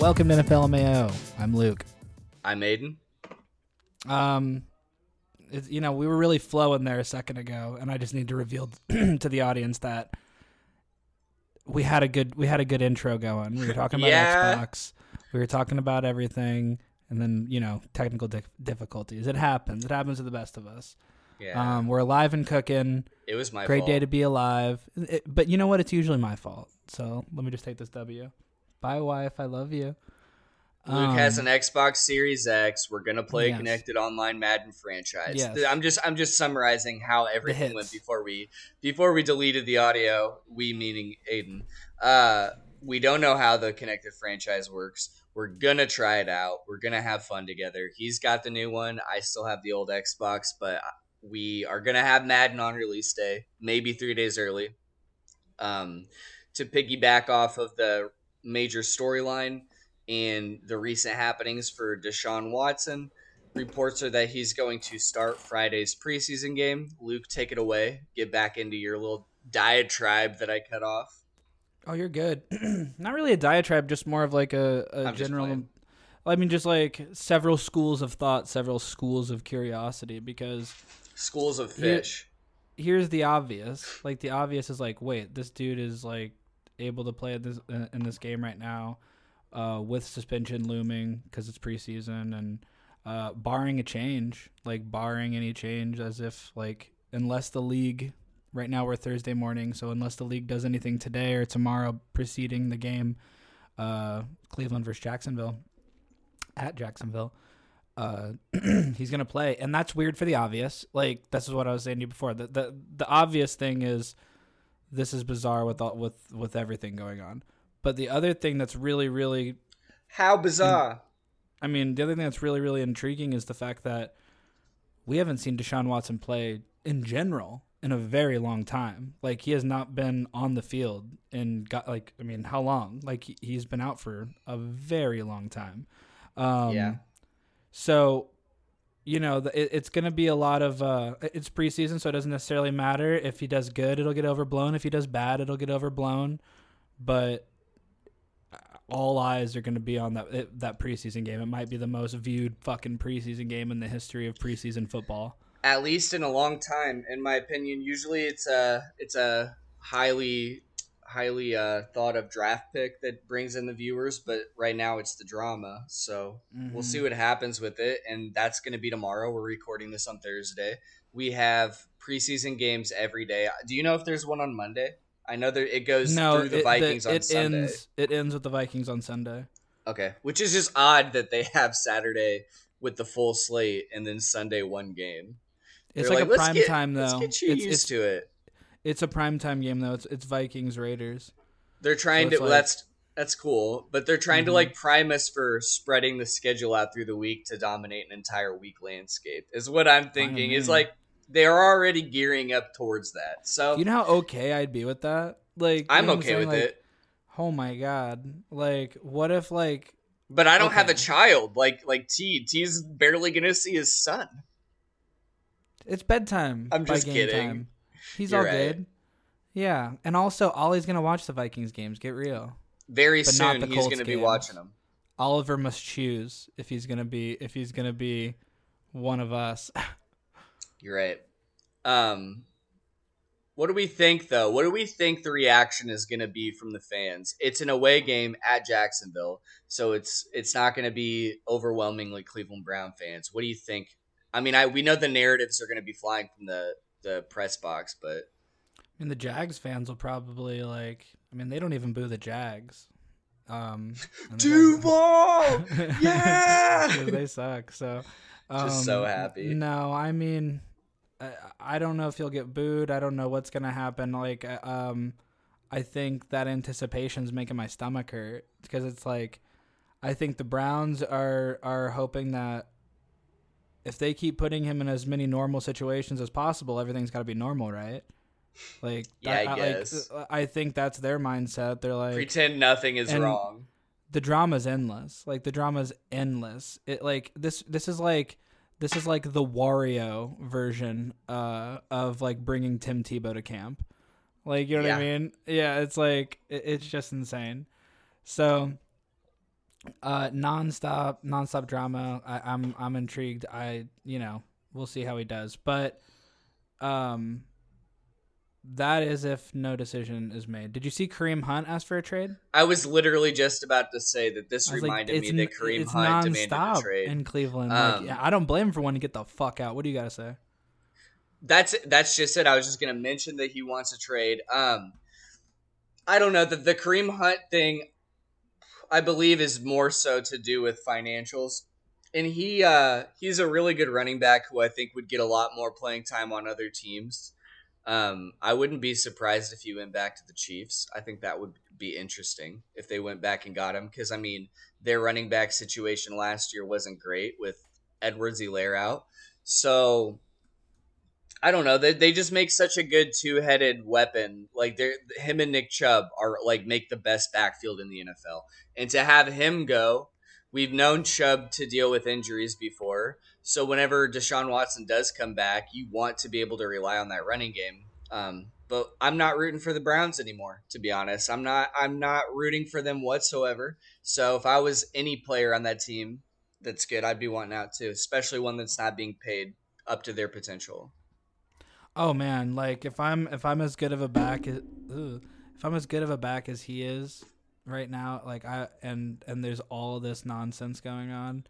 Welcome to NFL MAO. I'm Luke. I'm Aiden. Um, it's, you know, we were really flowing there a second ago, and I just need to reveal to the audience that we had a good we had a good intro going. We were talking about Yeah. Xbox. We were talking about everything, and then you know, technical di- difficulties. It happens. It happens to the best of us. Yeah, Um, we're alive and cooking. it was my Great fault. day to be alive. It- but you know what? It's usually my fault. So let me just take this W. Bye, wife. I love you. Luke has Um, an Xbox Series X. We're gonna play Yes. connected online Madden franchise. Yes. I'm just I'm just summarizing how everything went before we before we deleted the audio. We meaning Aiden. Uh, we don't know how the connected franchise works. We're gonna try it out. We're gonna have fun together. He's got the new one. I still have the old Xbox, but we are gonna have Madden on release day, maybe three days early. Um, to piggyback off of the major storyline and the recent happenings for Deshaun Watson. Reports are that he's going to start Friday's preseason game. Luke, take it away. Get back into your little diatribe that I cut off. Oh, you're good. Not really a diatribe, just more of like a, a general. I mean, just like several schools of thought, several schools of curiosity. Because Schools of Here- fish. here's the obvious. Like the obvious is like, wait, this dude is like able to play this in this game right now, uh, with suspension looming because it's preseason and uh, barring a change, like barring any change, as if like unless the league. Right now we're Thursday morning, so unless the league does anything today or tomorrow preceding the game, uh, Cleveland versus Jacksonville, at Jacksonville, uh, he's gonna play, and that's weird for the obvious. Like this is what I was saying to you before. The the the obvious thing is this is bizarre with all, with with everything going on. But the other thing that's really really How bizarre. I mean, the other thing that's really, really intriguing is the fact that we haven't seen Deshaun Watson play in general in a very long time. Like he has not been on the field and got like I mean, how long? Like he- he's been out for a very long time. Um, Yeah. So, you know, it, it's going to be a lot of. Uh, it's preseason, so it doesn't necessarily matter if he does good, it'll get overblown. If he does bad, it'll get overblown. But all eyes are going to be on that it, that preseason game. It might be the most viewed fucking preseason game in the history of preseason football. At least in a long time, in my opinion. Usually it's a it's a highly highly uh, thought of draft pick that brings in the viewers, but right now it's the drama. So We'll Mhm. see what happens with it, and that's going to be tomorrow. We're recording this on Thursday. We have preseason games every day. Do you know if there's one on Monday? I know that it goes No, through the it, Vikings on it Sunday. ends. It ends with the Vikings on Sunday. Okay, which is just odd that they have Saturday with the full slate and then Sunday one game. It's They're like, a prime get- time though. Let's get you it's, used it's, to it. It's a prime time game though. It's it's Vikings Raiders. They're trying So to. well, like- that's that's cool, but they're trying to Mhm. like prime us for spreading the schedule out through the week to dominate an entire week landscape. Is what I'm thinking. Is like they're already gearing up towards that. So You know how okay I'd be with that? Like I'm know okay saying? with Like, it. Oh my god! Like, what if like But I don't have a child like like T. T's barely gonna see his son. it's bedtime? I'm just kidding. Time. He's You're all right. good. Yeah, and also Ollie's gonna watch the Vikings games. Get real. Very But not soon he's Colts gonna be games. watching them. Oliver must choose if he's gonna be if he's gonna be one of us. You're right. Um, what do we think though? What do we think the reaction is going to be from the fans? It's an away game at Jacksonville, so it's it's not going to be overwhelmingly Cleveland Brown fans. What do you think? I mean, I we know the narratives are going to be flying from the the press box, but I mean, the Jags fans will probably like. I mean, they don't even boo the Jags. Um, Duval, yeah. they suck. So, um, Just so happy. No, I mean, I, I don't know if you'll get booed. I don't know what's gonna happen. Like, uh, um, I think that anticipation's making my stomach hurt because it's like, I think the Browns are are hoping that if they keep putting him in as many normal situations as possible, everything's got to be normal, right? Like, Yeah, I like, guess. uh, I think that's their mindset. They're like, Pretend nothing is wrong. the drama's endless. Like the drama's endless. It like this this is like This is like the Wario version uh, of like bringing Tim Tebow to camp. Like you know what I mean? Yeah, it's like it, it's just insane. So, uh, nonstop, nonstop drama. I, I'm I'm intrigued. I you know we'll see how he does, but um, that is if no decision is made. Did you see Kareem Hunt ask for a trade? I was literally just about to say that this was like, reminded me that Kareem it's Hunt demanded a trade. in Cleveland. Um, like, yeah, I don't blame him for wanting to get the fuck out. What do you got to say? That's that's just it. I was just gonna mention that he wants a trade. Um, I don't know the the Kareem Hunt thing. I believe is more so to do with financials, and he uh, he's a really good running back who I think would get a lot more playing time on other teams. Um, I wouldn't be surprised if he went back to the Chiefs. I think that would be interesting if they went back and got him because I mean their running back situation last year wasn't great with Edwards-Helaire out, so. I don't know. They, they just make such a good two headed weapon. Like they're him and Nick Chubb are like make the best backfield in the NFL. And to have him go, we've known Chubb to deal with injuries before. So whenever Deshaun Watson does come back, you want to be able to rely on that running game. Um, but I'm not rooting for the Browns anymore, to be honest. I'm not I'm not rooting for them whatsoever. So if I was any player on that team that's good, I'd be wanting out too, especially one that's not being paid up to their potential. Oh man, like if I'm if I'm as good of a back as ugh, if I'm as good of a back as he is right now, like I and and there's all this nonsense going on.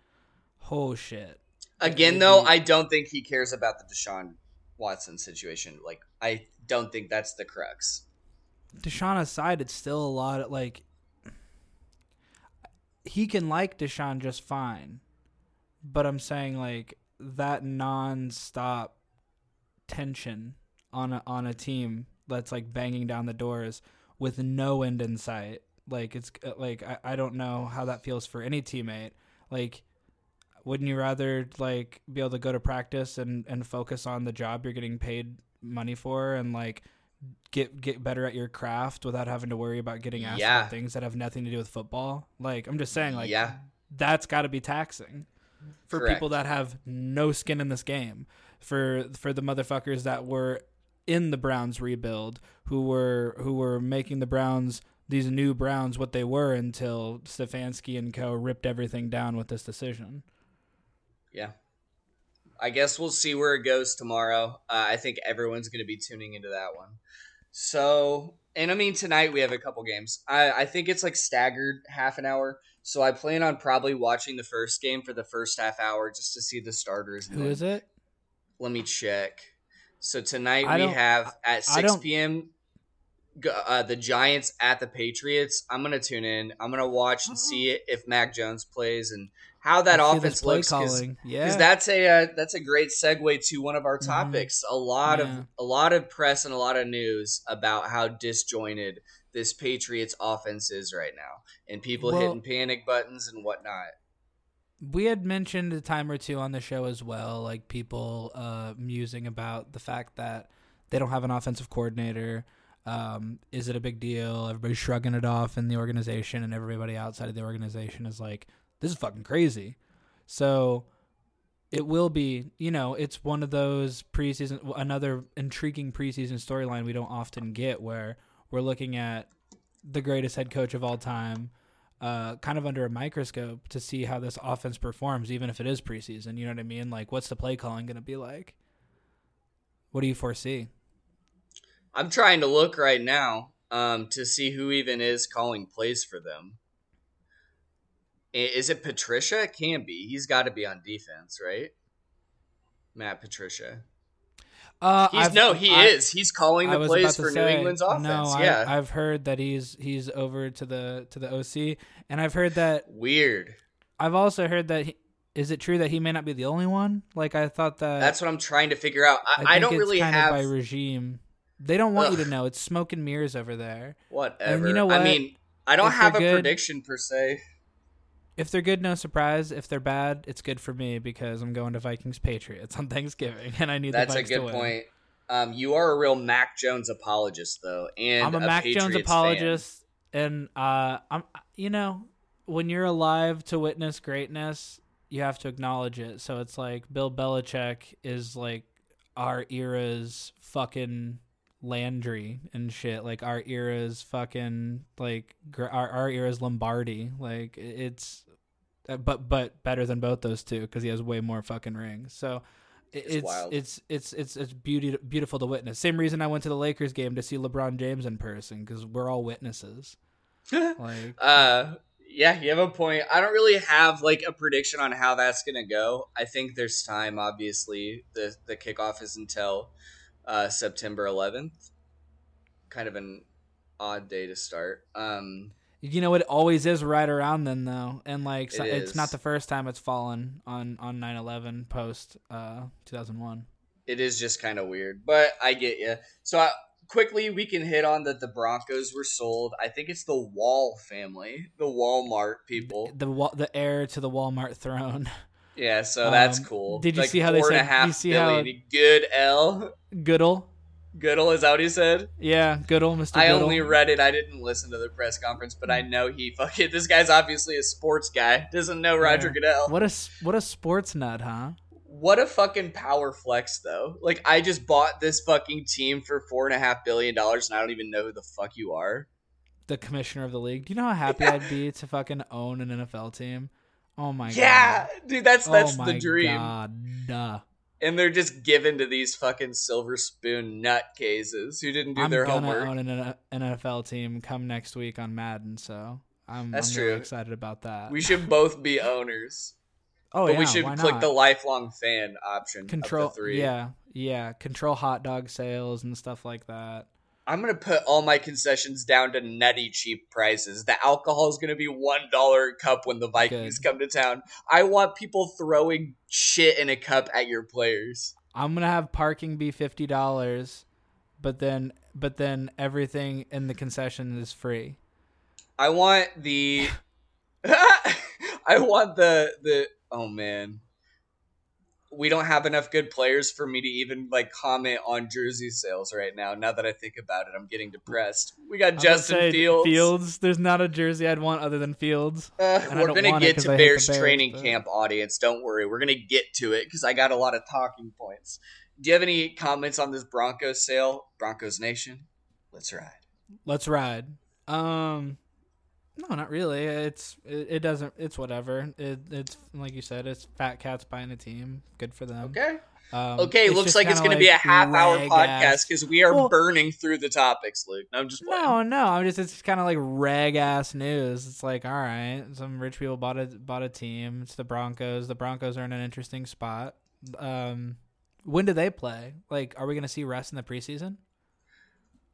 Oh shit. Again, though, I don't think he cares about the Deshaun Watson situation. Like, I don't think that's the crux. Deshaun aside, it's still a lot of like he can like Deshaun just fine. But I'm saying like that non-stop tension on a on a team that's like banging down the doors with no end in sight. Like it's uh, like I, I don't know how that feels for any teammate. Like wouldn't you rather like be able to go to practice and and focus on the job you're getting paid money for and like get get better at your craft without having to worry about getting asked Yeah. about things that have nothing to do with football? Like I'm just saying like yeah, that's got to be taxing for Correct. people that have no skin in this game. For for the motherfuckers that were in the Browns rebuild, who were who were making the Browns these new Browns what they were until Stefanski and co ripped everything down with this decision. yeah. I guess we'll see where it goes tomorrow. Uh, I think everyone's going to be tuning into that one. So, and I mean, tonight we have a couple games. I, I think it's like staggered half an hour. So I plan on probably watching the first game for the first half hour just to see the starters. Who is it? Let me check. So tonight I we have at 6 p.m. Uh, the Giants at the Patriots. I'm gonna tune in. I'm gonna watch and see if Mac Jones plays and how that Let's offense looks. Because calling. Yeah, that's a uh, that's a great segue to one of our Mhm. topics. A lot Yeah. of a lot of press and a lot of news about how disjointed this Patriots offense is right now, and people Well- hitting panic buttons and whatnot. We had mentioned a time or two on the show as well, like people uh, musing about the fact that they don't have an offensive coordinator. Um, is it a big deal? Everybody's shrugging it off in the organization, and everybody outside of the organization is like, "This is fucking crazy." So it will be, you know, it's one of those preseason, another intriguing preseason storyline we don't often get, where we're looking at the greatest head coach of all time uh, kind of under a microscope to see how this offense performs, even if it is preseason. You know what I mean? Like, what's the play calling going to be like? What do you foresee? I'm trying to look right now um, to see who even is calling plays for them. Is it Patricia? It can be. He's got to be on defense, right? Matt Patricia. Uh, He's I've- no, he I- is. He's calling the plays for New England's offense. No, I, yeah, I've heard that he's he's over to the to the OC, and I've heard that weird. I've also heard that. He, is it true that he may not be the only one? Like I thought that. That's what I'm trying to figure out. I, I, don't really have by regime. They don't want you to know. It's smoke and mirrors over there. whatever. you know what? I mean, I don't If have a good- prediction per se. If they're good, no surprise. If they're bad, it's good for me because I'm going to Vikings Patriots on Thanksgiving, and I need That's the a Vikes to good win. point. Um, you are a real Mac Jones apologist, though, and I'm a, a Mac Jones Patriots apologist, and uh, I'm you know when you're alive to witness greatness, you have to acknowledge it. So it's like Bill Belichick is like our era's fucking Landry and shit. Like our era's fucking like our our era's Lombardi. Like it's, but but better than both those two because he has way more fucking rings. So it- It's it's it's it's it's it's beauty beautiful to witness. Same reason I went to the Lakers game to see LeBron James in person because we're all witnesses. Like Uh, yeah, you have a point. I don't really have like a prediction on how that's gonna go. I think there's time. Obviously, the the kickoff is until uh, September 11th. Kind of an odd day to start. Um, You know, it always is right around then, though, and like so, It it's not the first time it's fallen on on 9/11 post uh 2001. it is just kind of weird, but I get you. So I, quickly, we can hit on that. The Broncos were sold. I think it's the Wall family, the Walmart people. The wa- the heir to the Walmart throne. Yeah, so that's Um, cool. did you Like see how they four and a said- half you see how-. Good L. Goodall, Goodall is that what he said? yeah, Goodall, Mr. I Goodall. only read it. I didn't listen to the press conference, but I know he fucking. This guy's obviously a sports guy. Doesn't know Roger Yeah. Goodell. what a what a sports nut, huh? What a fucking power flex, though. Like I just bought this fucking team for four and a half billion dollars, and I don't even know who the fuck you are. The commissioner of the league. Do you know how happy I'd be to fucking own an NFL team? Oh my yeah, god. dude, that's that's oh the dream. God. Duh. And they're just given to these fucking silver spoon nutcases who didn't do I'm their gonna homework. own an uh, NFL team come next week on Madden, so I'm, That's I'm true. really excited about that. We should both be owners, oh but yeah, we should click not? the lifelong fan option. control. three. Yeah, yeah, control hot dog sales and stuff like that. I'm gonna put all my concessions down to nutty cheap prices. The alcohol is gonna be one dollar a cup when the Vikings Good. come to town. I want people throwing shit in a cup at your players. I'm gonna have parking be fifty dollars, but then but then everything in the concession is free. I want the. I want the the. Oh man, we don't have enough good players for me to even like comment on jersey sales right now. Now that I think about it, I'm getting depressed. We got I was gonna Justin Fields. Fields. There's not a jersey I'd want other than Fields. Uh, we're gonna get to I hate the Bears, Bears, training but- camp audience. Don't worry, we're gonna get to it because I got a lot of talking points. Do you have any comments on this Broncos sale, Broncos Nation? Let's ride. Let's ride. Um, no, not really. It's it, it doesn't. It's whatever. It, it's like you said. It's fat cats buying a team. Good for them. Okay. Um, Okay. looks like it's kinda gonna be a half hour podcast because we are Well- burning through the topics, Luke. No, I'm just playing. No, no. I'm just. It's kind of like rag ass news. It's like, all right, some rich people bought a bought a team. It's the Broncos. The Broncos are in an interesting spot. Um, when do they play? Like, are we gonna see rest in the preseason?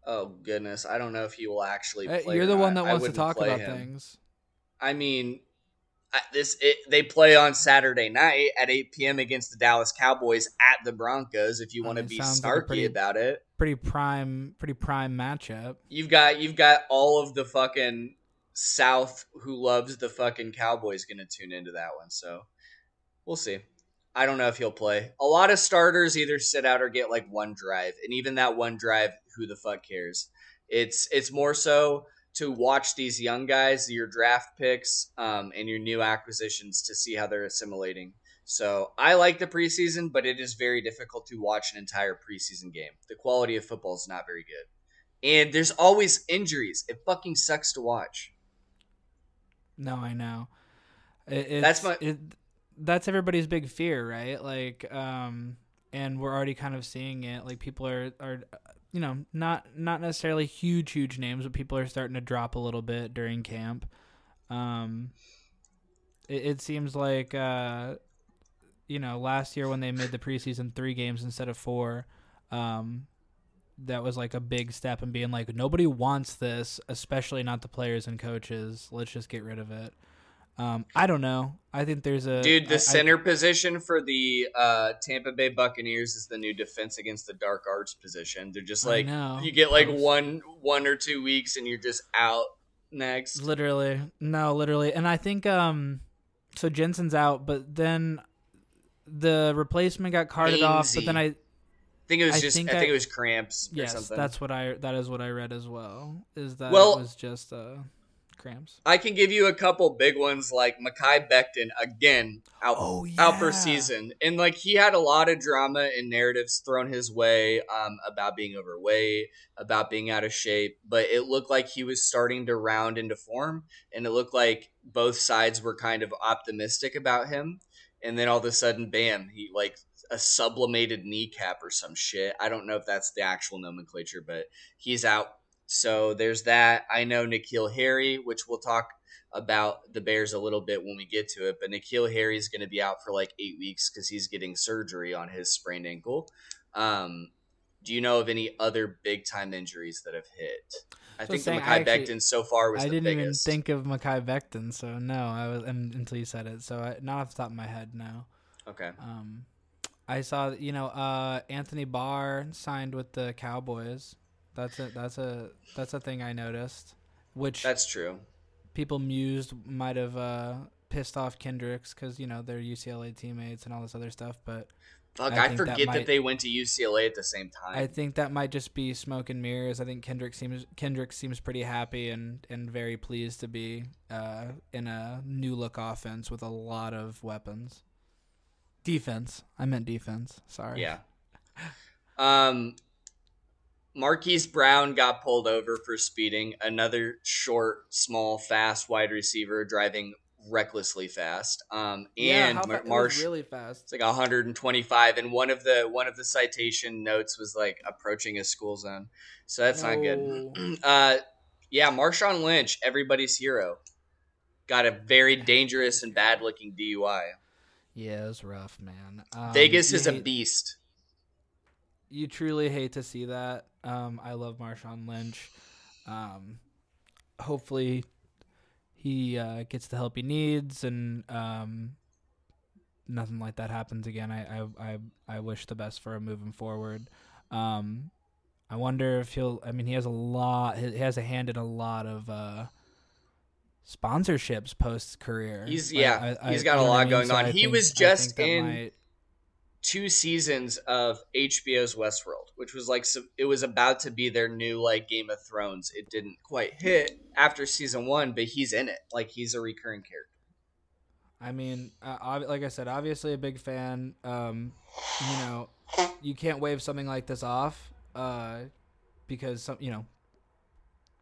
Oh goodness, I don't know if he will actually. Play You're the one that I wants to talk about him. things. I mean, I- this it, they play on Saturday night at 8 p.m. against the Dallas Cowboys at the Broncos. If you want to be sounds like snarky pretty- about it, Pretty prime, pretty prime matchup. you've got you've got all of the fucking South who loves the fucking Cowboys going to tune into that one. So we'll see. I don't know if he'll play. A lot of starters either sit out or get like one drive, and even that one drive, who the fuck cares? It's it's more so to watch these young guys, your draft picks, um, and your new acquisitions to see how they're assimilating. So I like the preseason, but it is very difficult to watch an entire preseason game. The quality of football is not very good, and there's always injuries. It fucking sucks to watch. No, I know. It, That's my- It, that's everybody's big fear, right? Like, um, and we're already kind of seeing it. Like, people are are, you know, not not necessarily huge huge names, but people are starting to drop a little bit during camp. Um, it, it seems like, uh, you know, last year when they made the preseason three games instead of four, um, that was like a big step in being like nobody wants this, especially not the players and coaches. Let's just get rid of it. Um, I don't know. I think there's a Dude, the I- I- center position for the uh, Tampa Bay Buccaneers is the new defense against the dark arts position. They're just like you get like one one or two weeks and you're just out next. Literally, no, literally, and I think um, so Jensen's out, but then the replacement got carted off. But then I I think it was I just think I think I- it was cramps or yes, something. that's what I that is what I read as well. Is that Well- it was just uh cramps. I can give you a couple big ones like Mekhi Becton again out Oh, out for season, and like he had a lot of drama and narratives thrown his way um, about being overweight, about being out of shape, but it looked like he was starting to round into form, and it looked like both sides were kind of optimistic about him, and then all of a sudden, bam, he like a sublimated kneecap or some shit. I don't know if that's the actual nomenclature, but he's out. So there's that. I know N'Keal Harry, which we'll talk about the Bears a little bit when we get to it, but N'Keal Harry is going to be out for like eight weeks because he's getting surgery on his sprained ankle. Um, do you know of any other big time injuries that have hit? I So think saying, the Mekhi actually- Becton so far was I the didn't biggest. even think of Mekhi Becton, so no, I was until you said it. So I, not off the top of my head, no. Okay. Um, I saw you know uh, Anthony Barr signed with the Cowboys. That's a that's a that's a thing I noticed, which That's true. people mused might have uh, pissed off Kendricks because you know they're UCLA teammates and all this other stuff. But Fuck, I I, think that forget that, they went to UCLA at the same time. I think that might just be smoke and mirrors. I think Kendrick seems Kendrick seems pretty happy and and very pleased to be uh, in a new look offense with a lot of weapons. Defense. I meant defense. Sorry. Yeah. Um, Marquise Brown got pulled over for speeding. Another short, small, fast wide receiver driving recklessly fast. Um, Yeah, and how fa- Mar- Marsh really fast. it's like 125, and one of the one of the citation notes was like approaching a school zone. So that's not good. Uh, yeah, Marshawn Lynch, everybody's hero, got a very dangerous and bad looking DUI. Yeah, it was rough, man. Um, Vegas is a beast. you truly hate to see that. Um, I love Marshawn Lynch. Um, hopefully, he uh, gets the help he needs, and um, nothing like that happens again. I, I, I, I wish the best for him moving forward. Um, I wonder if he'll. I mean, he has a lot. He has a hand in a lot of uh, sponsorships post career. He's- yeah, he's got a you know what lot going So on. He think- was just in- might- two seasons of HBO's Westworld, which was like it was about to be their new like Game of Thrones. It didn't quite hit after season one, but he's in it. Like he's a recurring character. I mean, uh, ob- like I said, obviously a big fan. Um, you know, you can't wave something like this off uh, because some, you know,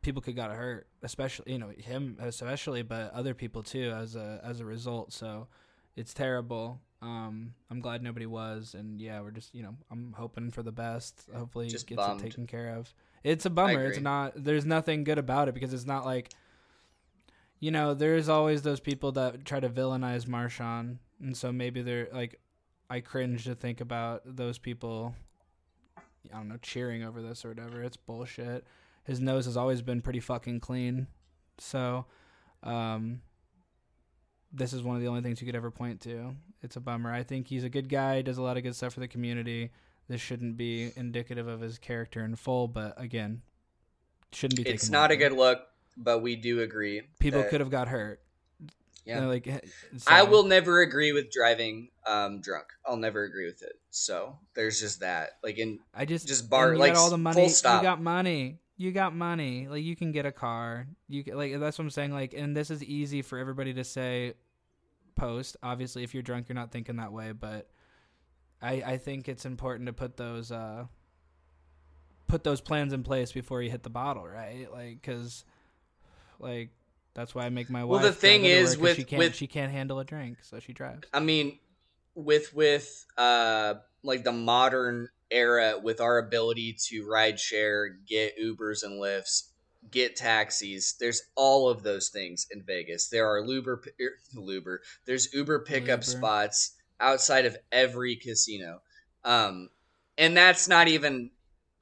people could got hurt, especially you know him especially, but other people too as a as a result. So it's terrible. Um, I'm glad nobody was, and yeah, we're just you know I'm hoping for the best. Hopefully, Just gets bummed. it taken care of. It's a bummer. It's not. There's nothing good about it because it's not like you know, there's always those people that try to villainize Marshawn, and so maybe they're like, I cringe to think about those people. I don't know, cheering over this or whatever. It's bullshit. His nose has always been pretty fucking clean, so um, this is one of the only things you could ever point to. It's a bummer. I think he's a good guy, does a lot of good stuff for the community. This shouldn't be indicative of his character in full, but again, shouldn't be. It's not a good look, but we do agree. People that- could have got hurt. Yeah. Like I will never agree with driving um, drunk. I'll never agree with it. So there's just that. Like in I just just bar- like, all the full money. stop. You got money. You got money. Like you can get a car. You ca- like that's what I'm saying. Like, and this is easy for everybody to say. Post obviously, if you're drunk, you're not thinking that way. But I I think it's important to put those uh put those plans in place before you hit the bottle, right? Like, cause like that's why I make my Well, wife. Well, the thing everywhere with- she can't with- she can't handle a drink, so she drives. I mean, with with uh like the modern era, with our ability to ride share, get Ubers and Lyfts, get taxis, there's all of those things in Vegas. There are Luber, er, Luber. There's Uber pickup Luber. spots outside of every casino, um, and that's not even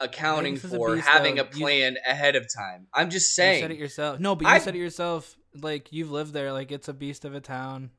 accounting for beast, having though. a You- plan ahead of time. I'm just saying. You said it yourself. No, but you I- said it yourself. Like you've lived there. Like it's a beast of a town.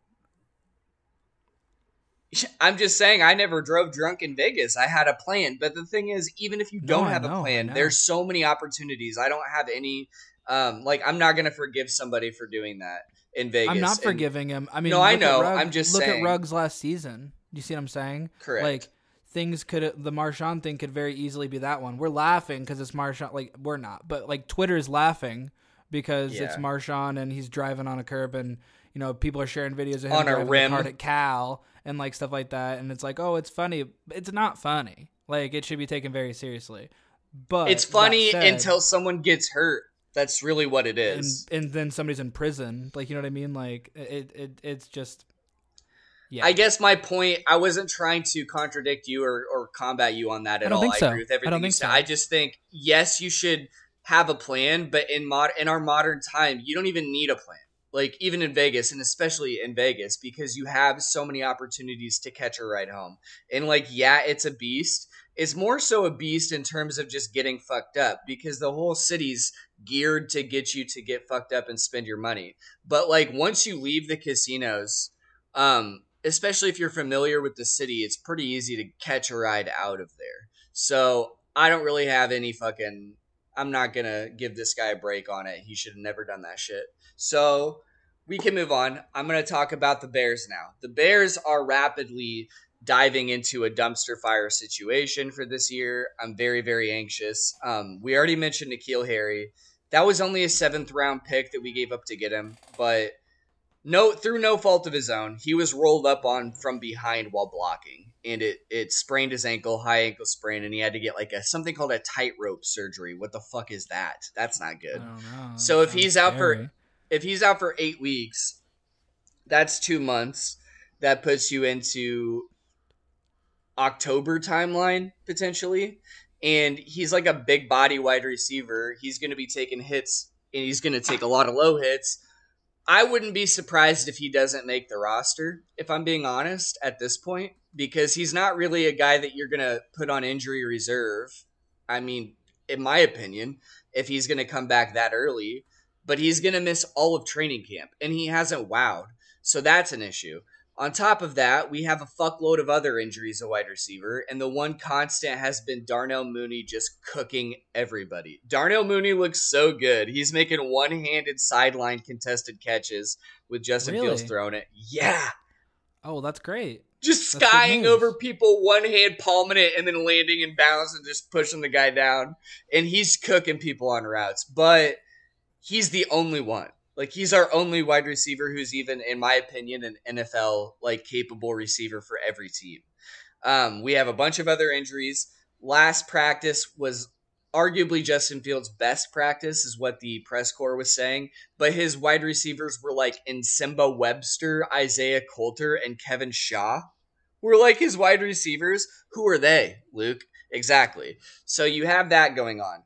I'm just saying I never drove drunk in Vegas. I had a plan. But the thing is, even if you don't I have know, a plan, there's so many opportunities. I don't have any um like I'm not gonna forgive somebody for doing that in Vegas. I'm not And- forgiving him. I mean, No, I know. Rugg- I'm just look saying. at Ruggs last season. You see what I'm saying? Correct. Like things could the Marshawn thing could very easily be that one. We're laughing because it's Marshawn. Like we're not, but like Twitter is laughing because Yeah. it's Marshawn and he's driving on a curb and you know people are sharing videos of him On a rim. at Cal and like stuff like that and it's like oh it's funny it's not funny like it should be taken very seriously but it's funny said- until someone gets hurt. That's really what it is. and, and then somebody's in prison like you know what I mean like it it it's just yeah I guess my point, I wasn't trying to contradict you or, or combat you on that at I don't all. think I so. agree with I everything don't you said. so. I just think, yes, you should have a plan, but in mod in our modern time, you don't even need a plan. Like even in Vegas, and especially in Vegas, because you have so many opportunities to catch a ride home. And like, yeah, it's a beast. It's more so a beast in terms of just getting fucked up because the whole city's geared to get you to get fucked up and spend your money. But like once you leave the casinos, um, especially if you're familiar with the city, it's pretty easy to catch a ride out of there. So I don't really have any fucking. I'm not gonna give this guy a break on it. He should have never done that shit. So we can move on. I'm gonna talk about the Bears now. The Bears are rapidly diving into a dumpster fire situation for this year. I'm very, very anxious. Um, we already mentioned N'Keal Harry. That was only a seventh round pick that we gave up to get him, but no through no fault of his own, he was rolled up on from behind while blocking, and it it sprained his ankle, high ankle sprain, and he had to get like a something called a tightrope surgery. What the fuck is that? That's not good. So if Sounds he's out for- If he's out for eight weeks, that's two months. That puts you into October timeline potentially. And he's like a big body wide receiver. He's going to be taking hits and he's going to take a lot of low hits. I wouldn't be surprised if he doesn't make the roster, if I'm being honest, at this point, because he's not really a guy that you're going to put on injury reserve. I mean, in my opinion, if he's going to come back that early, but he's going to miss all of training camp and he hasn't wowed. So that's an issue. On top of that, we have a fuckload of other injuries at wide receiver, and the one constant has been Darnell Mooney just cooking everybody. Darnell Mooney looks so good. He's making one handed sideline contested catches with Justin Really? Fields throwing it. Yeah. oh that's great Just That's skying over people, one hand palming it, and then landing in bounds and just pushing the guy down. And he's cooking people on routes, but he's the only one. Like he's our only wide receiver who's even, in my opinion, an NFL like capable receiver for every team. Um, we have a bunch of other injuries. Last practice was arguably Justin Fields' best practice, is what the press corps was saying. But his wide receivers were like in Nsimba Webster, Isaiah Coulter, and Kevin Shaw. Were like his wide receivers. Who are they, Luke? Exactly. So you have that going on.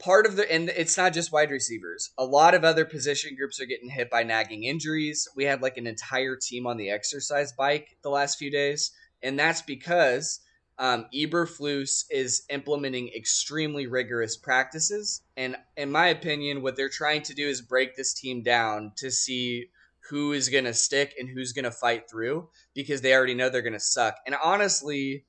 Part of the and it's not just wide receivers. A lot of other position groups are getting hit by nagging injuries. We had like an entire team on the exercise bike the last few days, and that's because um, Eberflus is implementing extremely rigorous practices. And in my opinion, what they're trying to do is break this team down to see who is going to stick and who's going to fight through because they already know they're going to suck. And honestly,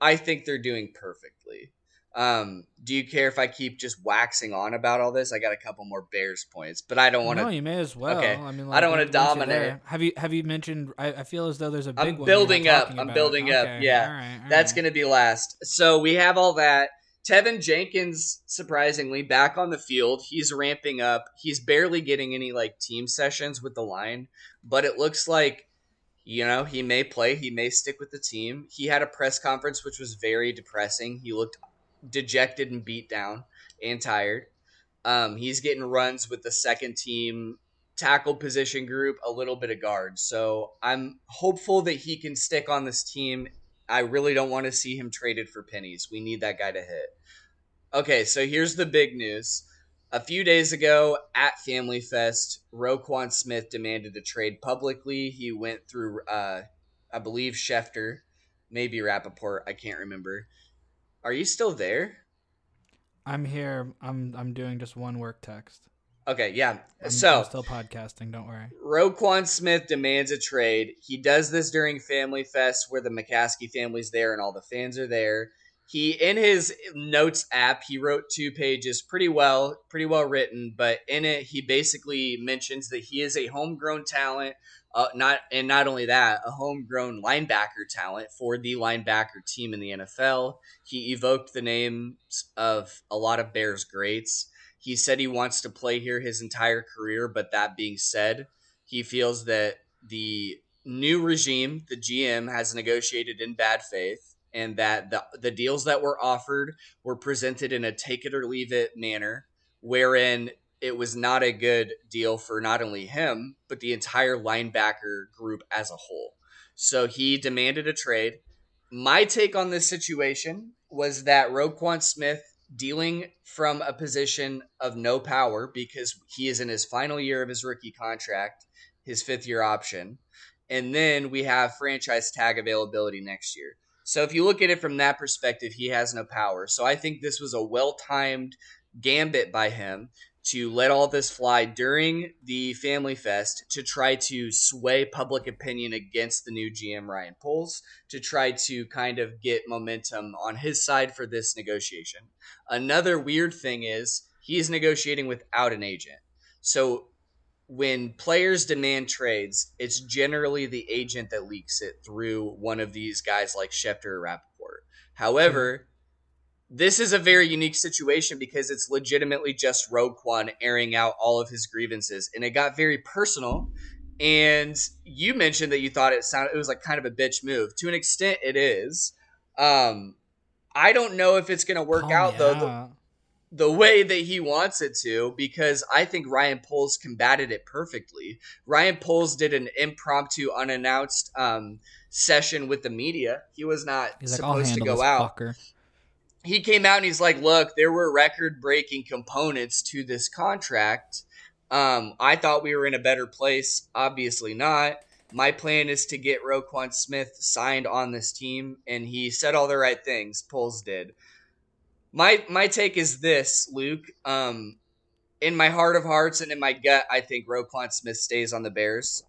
I think they're doing perfectly. Um, do you care if I keep just waxing on about all this? I got a couple more Bears points, but I don't want to. no, you may as well. Okay. I mean, I don't wanna dominate. Have you have you mentioned? I, I feel as though there's a big. I'm one building up. I'm building up. Yeah. all right, all That's right. going to be last. So we have all that. Teven Jenkins, surprisingly, back on the field. He's ramping up. He's barely getting any like team sessions with the line, but it looks like you know he may play. He may stick with the team. He had a press conference which was very depressing. He looked dejected and beat down and tired. Um, he's getting runs with the second team tackle position group, a little bit of guard. So I'm hopeful that he can stick on this team. I really don't want to see him traded for pennies. We need that guy to hit. Okay, so here's the big news. A few days ago at Family Fest, Roquan Smith demanded a trade publicly. He went through, uh, I believe, Schefter, maybe Rappaport. I can't remember. Are you still there? I'm here. I'm I'm doing just one work text. Okay, yeah. I'm, so I'm still podcasting. Don't worry. Roquan Smith demands a trade. He does this during Family Fest where the McCaskey family's there and all the fans are there. He in his notes app he wrote two pages pretty well pretty well written but in it he basically mentions that he is a homegrown talent uh, not and not only that a homegrown linebacker talent for the linebacker team in the nfl he evoked the names of a lot of bears greats. He said he wants to play here his entire career but that being said he feels that the new regime the gm has negotiated in bad faith and that the, the deals that were offered were presented in a take it or leave it manner, wherein it was not a good deal for not only him, but the entire linebacker group as a whole. So he demanded a trade. My take on this situation was that Roquan Smith dealing from a position of no power because he is in his final year of his rookie contract, his fifth year option. And then we have franchise tag availability next year. So if you look at it from that perspective, he has no power. So I think this was a well timed gambit by him to let all this fly during the Family Fest to try to sway public opinion against the new GM Ryan Poles to try to kind of get momentum on his side for this negotiation. Another weird thing is he's negotiating without an agent. So when players demand trades, it's generally the agent that leaks it through one of these guys like Schefter or Rappaport. However, this is a very unique situation because it's legitimately just Roquan airing out all of his grievances, and it got very personal. And you mentioned that you thought it sounded it was like kind of a bitch move. To an extent, it is. Um, I don't know if it's going to work oh, out yeah. though. The, the way that he wants it to because I think Ryan Poles combated it perfectly. Ryan Poles did an impromptu, unannounced um, session with the media. He was not he's supposed like, to go out. Fucker. He came out and he's like, "Look, there were record-breaking components to this contract. Um, I thought we were in a better place. Obviously not." My plan is to get Roquan Smith signed on this team, and he said all the right things. Poles did my my take is this, Luke. Um, in my heart of hearts and in my gut, I think Roquan Smith stays on the Bears.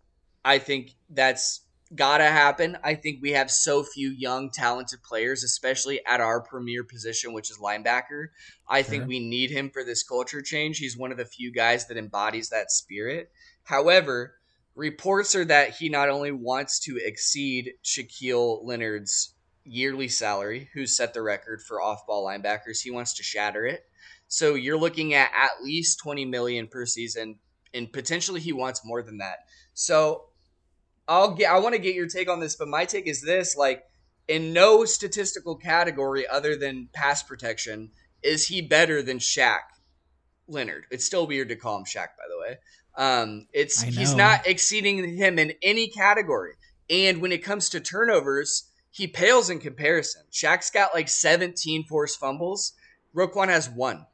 I think that's gotta happen. I think we have so few young, talented players, especially at our premier position, which is linebacker. I sure. think we need him for this culture change. He's one of the few guys that embodies that spirit. However, reports are that he not only wants to exceed Shaquille Leonard's yearly salary, who set the record for off-ball linebackers. He wants to shatter it. So you're looking at at least 20 million per season, and potentially he wants more than that. So I'll get. I want to get your take on this, but my take is this: like, in no statistical category other than pass protection is he better than Shaq Leonard. It's still weird to call him Shaq, by the way. Um, it's he's not exceeding him in any category. And when it comes to turnovers, he pales in comparison. Shaq's got like 17 forced fumbles. Roquan has one.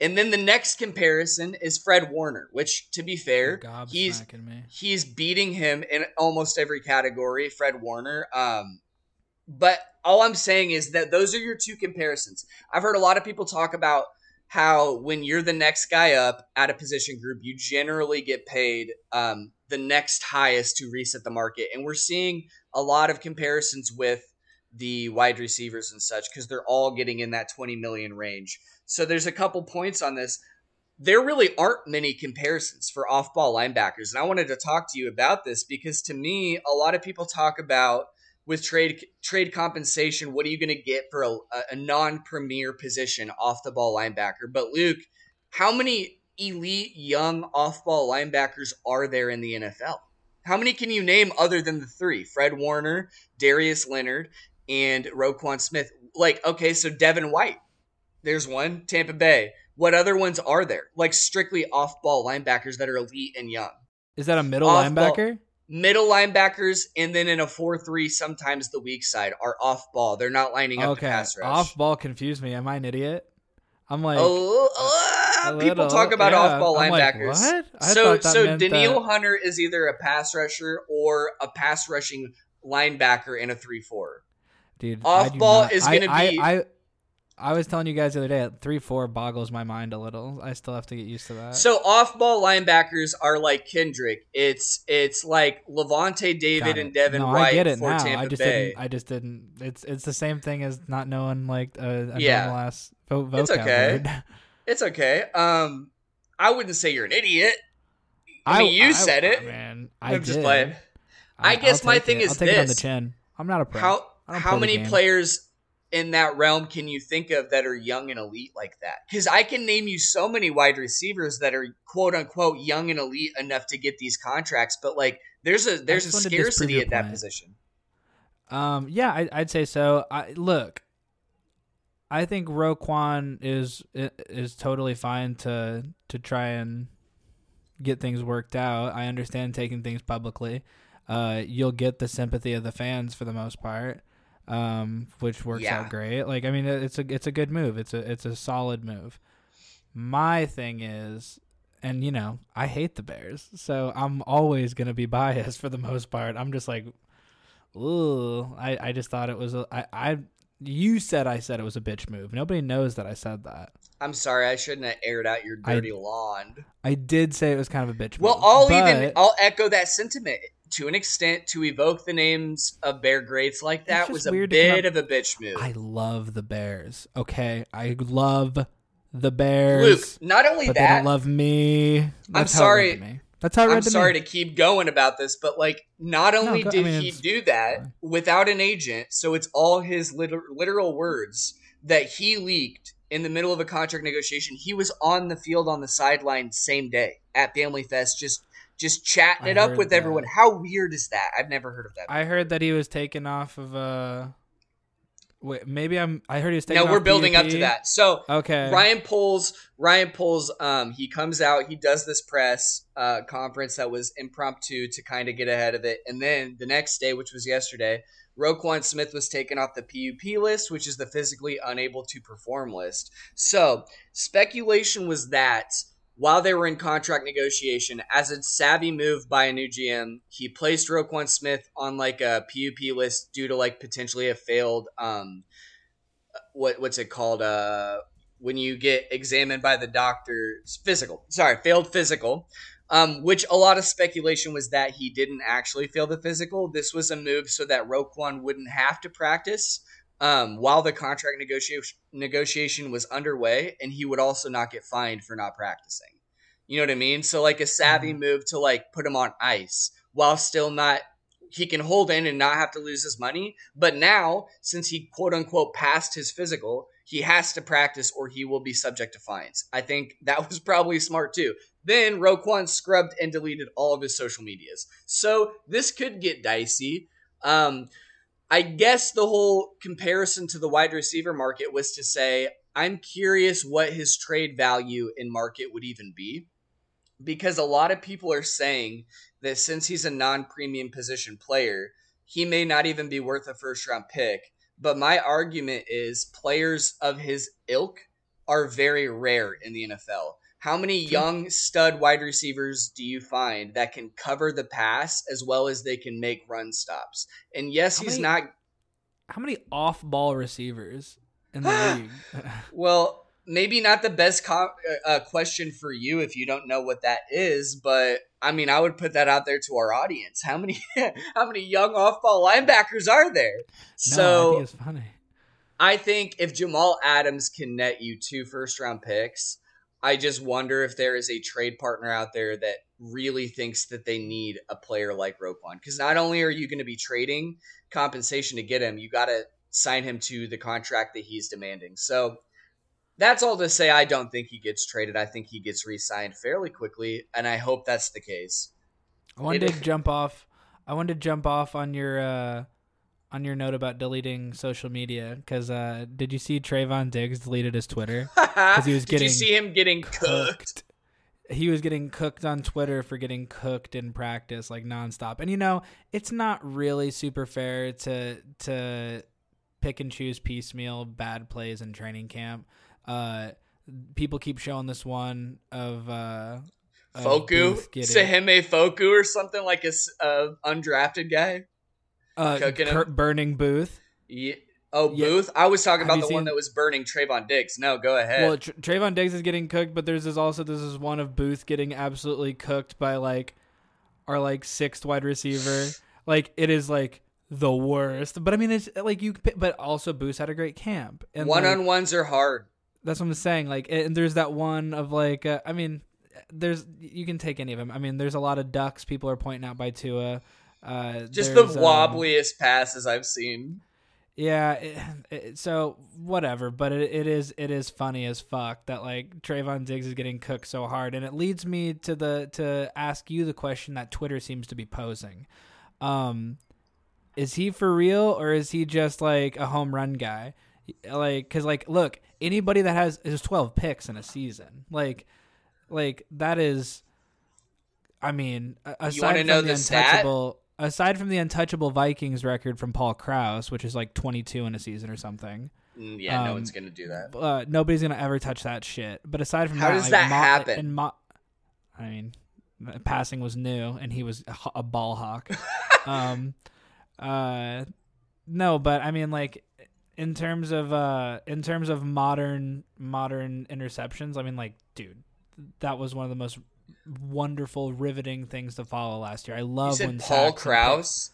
And then the next comparison is Fred Warner, which, to be fair, he's he's beating him in almost every category. Fred Warner, um, but all I'm saying is that those are your two comparisons. I've heard a lot of people talk about how when you're the next guy up at a position group, you generally get paid um, the next highest to reset the market. And we're seeing a lot of comparisons with the wide receivers and such because they're all getting in that 20 million range. So there's a couple points on this. There really aren't many comparisons for off ball linebackers. And I wanted to talk to you about this because to me, a lot of people talk about with trade trade compensation, what are you going to get for a, a non premier position off the ball linebacker? But Luke, how many elite young off ball linebackers are there in the NFL? How many can you name other than the three? Fred Warner, Darius Leonard, and Roquan Smith. Like, okay, so Devin White. There's one. Tampa Bay. What other ones are there? Like strictly off ball linebackers that are elite and young. Is that a middle off-ball, linebacker? Middle linebackers, and then in a 4 3, sometimes the weak side are off ball. They're not lining up okay. pass rush. Off ball confused me. Am I an idiot? I'm like, oh, uh, people talk about yeah. off-ball linebackers. Like, so, so Danielle that... Hunter is either a pass rusher or a pass rushing linebacker in a three-four. Dude, off-ball is going to be. I, I, I was telling you guys the other day, three four boggles my mind a little. I still have to get used to that. So off-ball linebackers are like Kendrick. It's it's like Lavonte David and Devin no, White I get it for now. Tampa I just Bay. didn't. I just didn't. It's it's the same thing as not knowing like a, a Yeah. normal ass vo- vocab It's okay. word. It's okay. Um, I wouldn't say you're an idiot. I mean, you said it. man. I I'm just playing. I guess my thing it. is I'll take it on the this. chin. I'm not a pro. How how many players in that realm can you think of that are young and elite like that? Because I can name you so many wide receivers that are quote unquote young and elite enough to get these contracts, but like there's a there's a just wanted to disprove scarcity at that point. position. Um, yeah, I, I'd say so. I look. I think Roquan is is totally fine to to try and get things worked out. I understand taking things publicly. Uh, you'll get the sympathy of the fans for the most part, um, which works Yeah. out great. Like I mean, it's a it's a good move. It's a it's a solid move. My thing is, and you know, I hate the Bears, so I'm always gonna be biased for the most part. I'm just like, ooh, I I just thought it was a I I. You said I said it was a bitch move. Nobody knows that I said that. I'm sorry, I shouldn't have aired out your I- dirty lawn. I did say it was kind of a bitch Well, move. I'll even I'll echo that sentiment to an extent to evoke the names of Bear greats like that was a weird bit of a bitch move. I love the Bears. Okay, I love the Bears. Luke, not only but they that, don't love me. That's it sorry. me. That's how it read I'm to sorry me. to keep going about this, but like, not only go- I did mean, he do that without an agent, so it's all his liter- literal words that he leaked in the middle of a contract negotiation. He was on the field on the sideline same day at Family Fest, just just chatting I it up with that. everyone. How weird is that? I've never heard of that. I heard that he was taken off of uh Wait, maybe I'm. I heard he was taken. no, we're building up to that. So Okay. Ryan Poles, Ryan Poles, um, he comes out, he does this press uh, conference that was impromptu to kind of get ahead of it, and then the next day, which was yesterday, Roquan Smith was taken off the PUP list, which is the physically unable to perform list. So speculation was that while they were in contract negotiation, as a savvy move by a new GM, he placed Roquan Smith on like a PUP list due to like potentially a failed um what what's it called uh when you get examined by the doctor physical sorry failed physical um, which a lot of speculation was that he didn't actually fail the physical. This was a move so that Roquan wouldn't have to practice um, while the contract negotiation negotiation was underway, and he would also not get fined for not practicing. You know what I mean? So like a savvy move to like put him on ice while still not he can hold in and not have to lose his money. But now, since he quote unquote passed his physical, he has to practice or he will be subject to fines. I think that was probably smart too. Then Roquan scrubbed and deleted all of his social medias. So this could get dicey. Um, I guess the whole comparison to the wide receiver market was to say, I'm curious what his trade value in market would even be. Because a lot of people are saying that since he's a non premium position player, he may not even be worth a first round pick. But my argument is players of his ilk are very rare in the NFL. How many young stud wide receivers do you find that can cover the pass as well as they can make run stops? And yes, How he's many- not How many off-ball receivers in the league? Well, maybe not the best co- uh, uh, question for you if you don't know what that is, but I mean, I would put that out there to our audience. How many how many young off-ball linebackers are there? no, I so think it's funny. I think if Jamal Adams can net you two first round picks, I just wonder if there is a trade partner out there that really thinks that they need a player like Roquan. Because not only are you going to be trading compensation to get him, you got to sign him to the contract that he's demanding. So that's all to say. I don't think he gets traded. I think he gets re signed fairly quickly, and I hope that's the case. I wanted It- to jump off. I wanted to jump off on your uh, on your note about deleting social media because uh, did you see Trevon Diggs deleted his Twitter? because he was Did you getting see him getting cooked? He was getting cooked on Twitter for getting cooked in practice like nonstop. And you know, it's not really super fair to to pick and choose piecemeal bad plays in training camp. Uh, people keep showing this one of uh, Foku, getting- Sahime Foku, or something like a s- uh, undrafted guy. Uh. Burning Booth. Yeah, Oh, Yeah. Booth. I was talking Have about the one that was burning Trevon Diggs. No, go ahead. Well, Tr- Trevon Diggs is getting cooked, but there's this also this is one of Booth getting absolutely cooked by like our like sixth wide receiver. like it is like the worst. But I mean, it's like you. But also Booth had a great camp. And one like, on ones are hard. That's what I'm saying. Like, and there's that one of like, uh, I mean, there's you can take any of them. I mean, there's a lot of ducks people are pointing out by Tua. Uh, Just the um, wobbliest passes I've seen. yeah. It, it, so whatever, but it, it is it is funny as fuck that like Trevon Diggs is getting cooked so hard, and it leads me to the to ask you the question that Twitter seems to be posing. Um, is he for real or is he just like a home run guy? Like, cause like, look, anybody that has is twelve picks in a season, like, like that is, I mean, aside from know the untouchable, aside from the untouchable Vikings record from Paul Krause, which is like twenty two in a season or something. Mm, Yeah, no Um, one's gonna do that. Uh, nobody's gonna ever touch that shit. But aside from How that, does like, that Mo- happen? And Mo- I mean, passing was new, and he was a, a ball hawk. um, uh, no, but I mean, like, in terms of uh, in terms of modern modern interceptions, I mean, like, dude, that was one of the most wonderful, riveting things to follow last year. I love said when Paul Krause.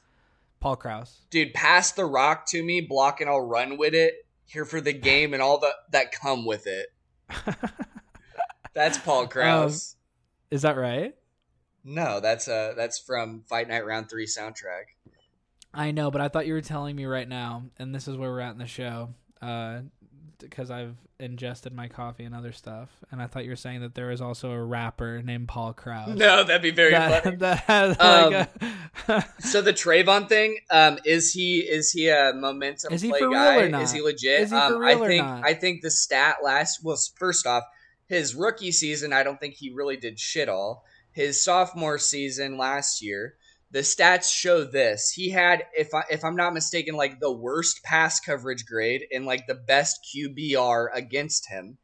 Paul Krause. Dude, pass the rock to me, block and I'll run with it. Here for the game and all the that come with it. That's Paul Krause. Is that right? no, that's uh that's from Fight Night Round Three soundtrack. I know, but I thought you were telling me right now, and this is where we're at in the show, because I've ingested my coffee and other stuff, and I thought you were saying that there was also a rapper named Paul Krause. No, that'd be very that, funny. that has Um, like a, So the Trevon thing, um, is he is he a momentum Is he play for real guy? or not? Is he legit? Is he for um, real I or think not? I think the stat last well, first off, his rookie season, I don't think he really did shit all. His sophomore season last year, the stats show this. He had, if I if I'm not mistaken, like the worst pass coverage grade and like the best QBR against him.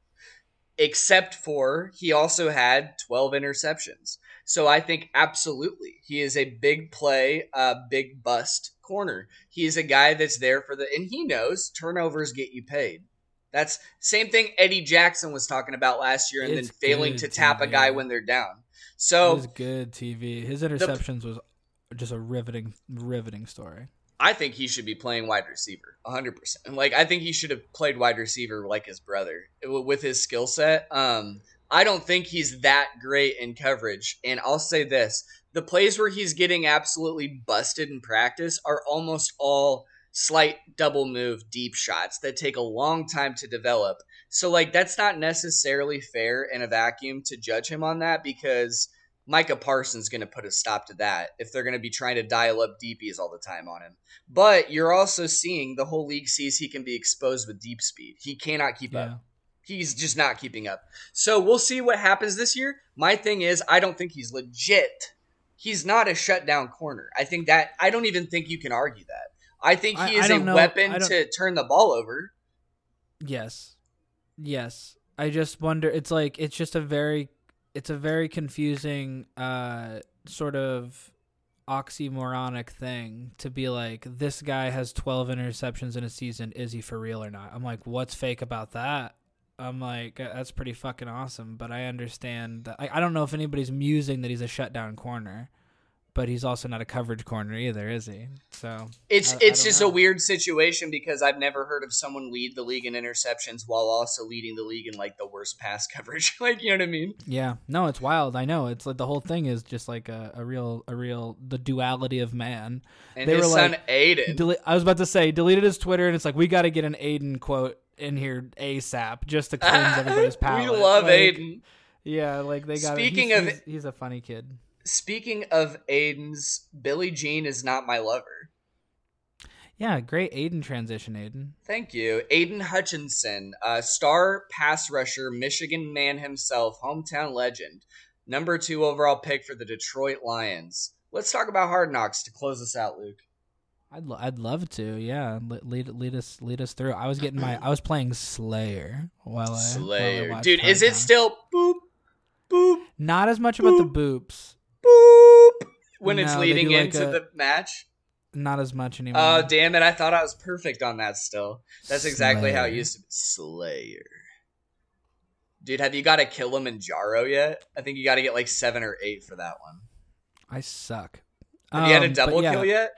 Except for he also had 12 interceptions. So I think absolutely he is a big play, uh, big bust corner. He is a guy that's there for the, and he knows turnovers get you paid. That's same thing Eddie Jackson was talking about last year, and It's then failing to tap a guy when they're down. it So was good TV. His interceptions was just a riveting, riveting story. I think he should be playing wide receiver, 100%. Like I think he should have played wide receiver like his brother with his skill set. Um I don't think he's that great in coverage. And I'll say this, the plays where he's getting absolutely busted in practice are almost all slight double move deep shots that take a long time to develop. So like that's not necessarily fair in a vacuum to judge him on that because Micah Parsons going to put a stop to that if they're going to be trying to dial up DPs all the time on him. But you're also seeing the whole league sees he can be exposed with deep speed. He cannot keep Yeah. up. He's just not keeping up. So we'll see what happens this year. My thing is, I don't think he's legit. He's not a shutdown corner. I think that I don't even think you can argue that. I think he I is a know- weapon to turn the ball over. Yes. Yes. I just wonder it's like it's just a very it's a very confusing uh sort of oxymoronic thing to be like this guy has 12 interceptions in a season. Is he for real or not? I'm like what's fake about that? I'm like "Uh, that's pretty fucking awesome but i understand that I, I don't know if anybody's musing that he's a shutdown corner but he's also not a coverage corner either is he so It's I- I it's don't just know. a weird situation because I've never heard of someone lead the league in interceptions while also leading the league in like the worst pass coverage. like you know what I mean? Yeah, no, it's wild. I know. It's like the whole thing is just like a, a real, a real, the duality of man. And They his were son like, Aiden. Dele- I was about to say, deleted his Twitter, and it's like we got to get an Aiden quote in here ASAP just to cleanse everybody's palate. we love Like, Aiden. Yeah, like they got. Speaking he's, of- he's, he's a funny kid. Speaking of Aiden's, Billie Jean is not my lover. Yeah, great Aiden transition, Aiden. Thank you. Aidan Hutchinson, uh, star pass rusher, Michigan man himself, hometown legend, number two overall pick for the Detroit Lions. Let's talk about Hard Knocks to close this out, Luke. I'd lo- I'd love to. Yeah, Le- lead lead us lead us through. I was getting my I was playing Slayer while I while I Slayer. Dude, is it still boop, boop, not as much about the boops? Boop when it's No, they leading do like into a- the match? not as much anymore. Oh damn it! I thought I was perfect on that. Still, that's exactly how it used to be. Slayer. Dude, have you got a Killimanjaro yet? I think you got to get like seven or eight for that one. I suck. Have you had a Um, double yeah. kill yet?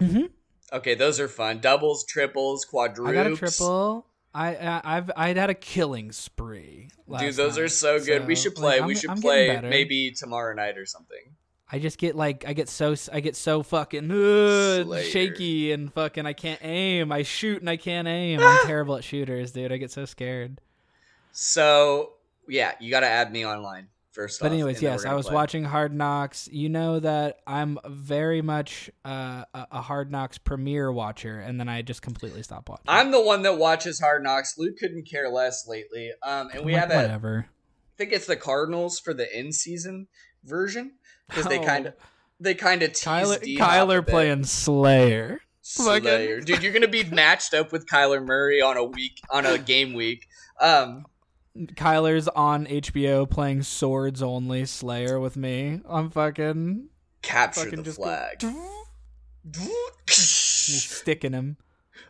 Mm-hmm. Okay, those are fun. Doubles, triples, quadruples. I got a triple. I, I I've I'd had a killing spree. Dude, those are so good. we should play. I'm- we should I'm play maybe tomorrow night or something. I just get like I get so I get so fucking uh, shaky and fucking I can't aim. I shoot and I can't aim. I'm terrible at shooters, dude. I get so scared. So yeah, you got to add me online first. But off, anyways, and yes, I was play. watching Hard Knocks. You know that I'm very much uh, a a Hard Knocks premiere watcher, and then I just completely stopped watching. I'm the one that watches Hard Knocks. Luke couldn't care less lately. Um, and we I'm have a. whatever. I think it's the Cardinals for the in season version because they Oh. kind of they kind of Kyler, Kyler playing Slayer. Slayer. Dude, you're gonna be matched up with Kyler Murray on a week on a game week. Um, Kyler's on HBO playing Swords Only Slayer with me. I'm fucking capture fucking the go- flag. He's sticking him.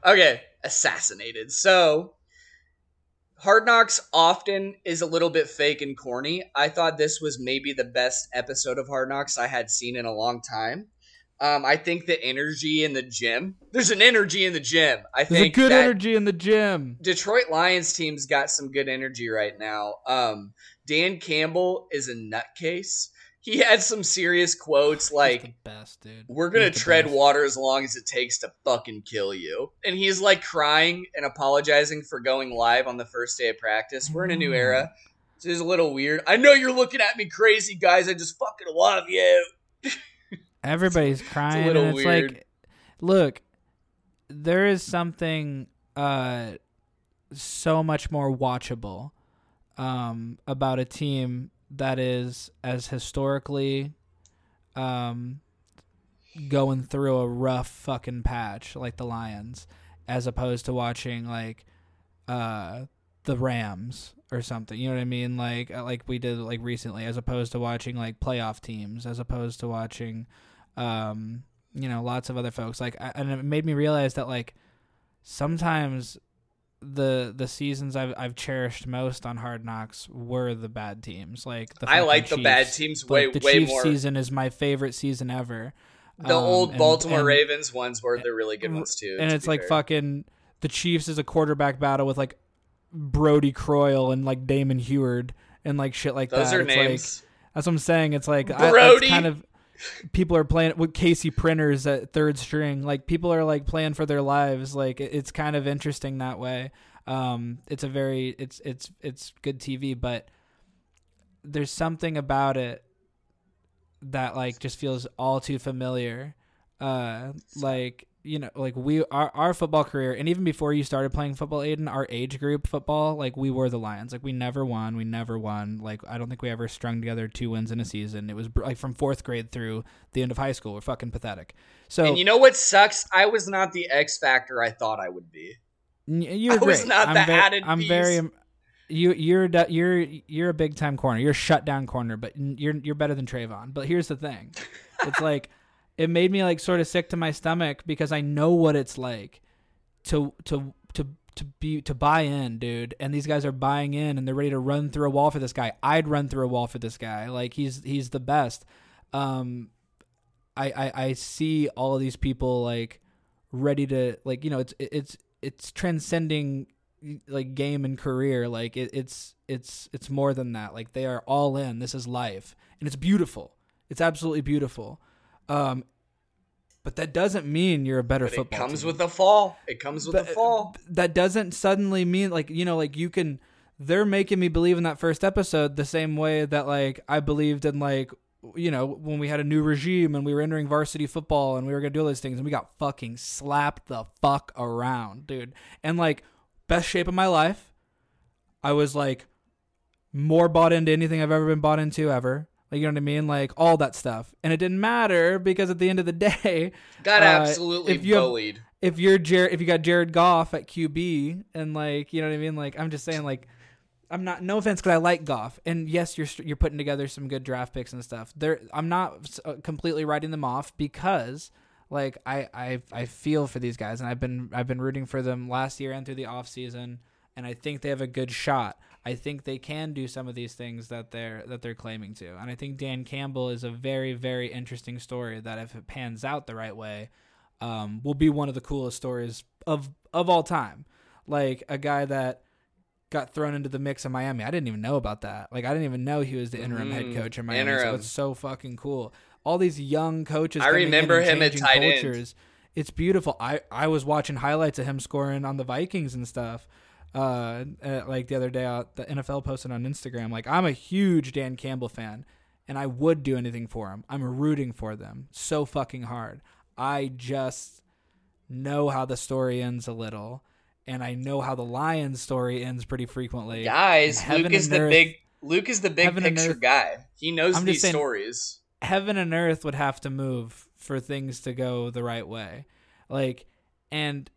okay, assassinated. So, Hard Knocks often is a little bit fake and corny. I thought this was maybe the best episode of Hard Knocks I had seen in a long time. Um, I think the energy in the gym. There's an energy in the gym. I There's a think good energy in the gym. Detroit Lions team's got some good energy right now. Um, Dan Campbell is a nutcase. He had some serious quotes like, the best, dude. we're gonna the tread best. water as long as it takes to fucking kill you. And he's like crying and apologizing for going live on the first day of practice. We're in a new Mm. era. So it's a little weird. I know you're looking at me crazy, guys. I just fucking love you. Everybody's crying. little and it's weird. like, look, there is something uh, so much more watchable um, about a team that is as historically um, going through a rough fucking patch like the Lions, as opposed to watching like uh, the Rams or something. You know what I mean? Like uh, like we did like recently, as opposed to watching like playoff teams, as opposed to watching, um, you know, lots of other folks. Like, I, and it made me realize that like sometimes the the seasons I've I've cherished most on Hard Knocks were the bad teams. Like the I like the bad Chiefs. teams Like, way the way Chiefs more. season is my favorite season ever. the Um, old and- Baltimore and- Ravens ones were the really good ones too. and to it's like fair. fucking the Chiefs is a quarterback battle with like Brodie Croyle and like Damon Huard and like shit like Those that. are It's names. Like, that's what I'm saying. It's like I, Brody. it's kind of people are playing with Casey Printers at third string. Like people are like playing for their lives. Like it's kind of interesting that way. Um, it's a very it's it's it's good TV, but there's something about it that like just feels all too familiar. Uh, like you know, like we our our football career, and even before you started playing football, Aiden, our age group football, like we were the Lions. Like we never won, we never won. Like I don't think we ever strung together two wins in a season. It was like from fourth grade through the end of high school. We're fucking pathetic. So and you know what sucks? I was not the X factor I thought I would be. You're I was not I'm the ve- added I'm piece. very. You you're you're you're a big time corner. You're a shutdown corner, but you're you're better than Trevon. But here's the thing, it's like it made me like sort of sick to my stomach because I know what it's like to to to to be to buy in, dude. And these guys are buying in and they're ready to run through a wall for this guy. I'd run through a wall for this guy. Like he's he's the best. Um, I I, I see all of these people like ready to like you know it's it's it's transcending like game and career like it, it's it's it's more than that like they are all in this is life and it's beautiful it's absolutely beautiful um but that doesn't mean you're a better But it football comes team. with a fall. It comes with a But- fall. that doesn't suddenly mean like you know like you can they're making me believe in that first episode the same way that like I believed in like you know when we had a new regime and we were entering varsity football and we were gonna do all these things and we got fucking slapped the fuck around dude and like best shape of my life I was like more bought into anything I've ever been bought into ever like you know what I mean like all that stuff and it didn't matter because at the end of the day Got uh, absolutely if you have- bullied. if you're Jared, if you got Jared Goff at QB, and like you know what I mean, like I'm just saying, like I'm not no offense because I like Goff, and yes, you're you're putting together some good draft picks and stuff. There, I'm not uh, completely writing them off because Like I, I I feel for these guys, and I've been I've been rooting for them last year and through the off season, and I think they have a good shot. I think they can do some of these things that they're that they're claiming to, and I think Dan Campbell is a very very interesting story that if it pans out the right way, um, will be one of the coolest stories of of all time. Like a guy that got thrown into the mix in Miami. I didn't even know about that. Like I didn't even know he was the interim head Mm, coach in Miami. So interim. it's so fucking cool. All these young coaches. I remember him at tight end. It's beautiful. I I was watching highlights of him scoring on the Vikings and stuff. Uh, uh, like the other day, uh, the NFL posted on Instagram. Like I'm a huge Dan Campbell fan, and I would do anything for him. I'm rooting for them so fucking hard. I just know how the story ends a little, and I know how the Lions story ends pretty frequently. Guys, heaven Luke is the earth- big Luke is the big Heaven picture earth- guy. He knows I'm these saying- stories. heaven and earth would have to move for things to go the right way. Like and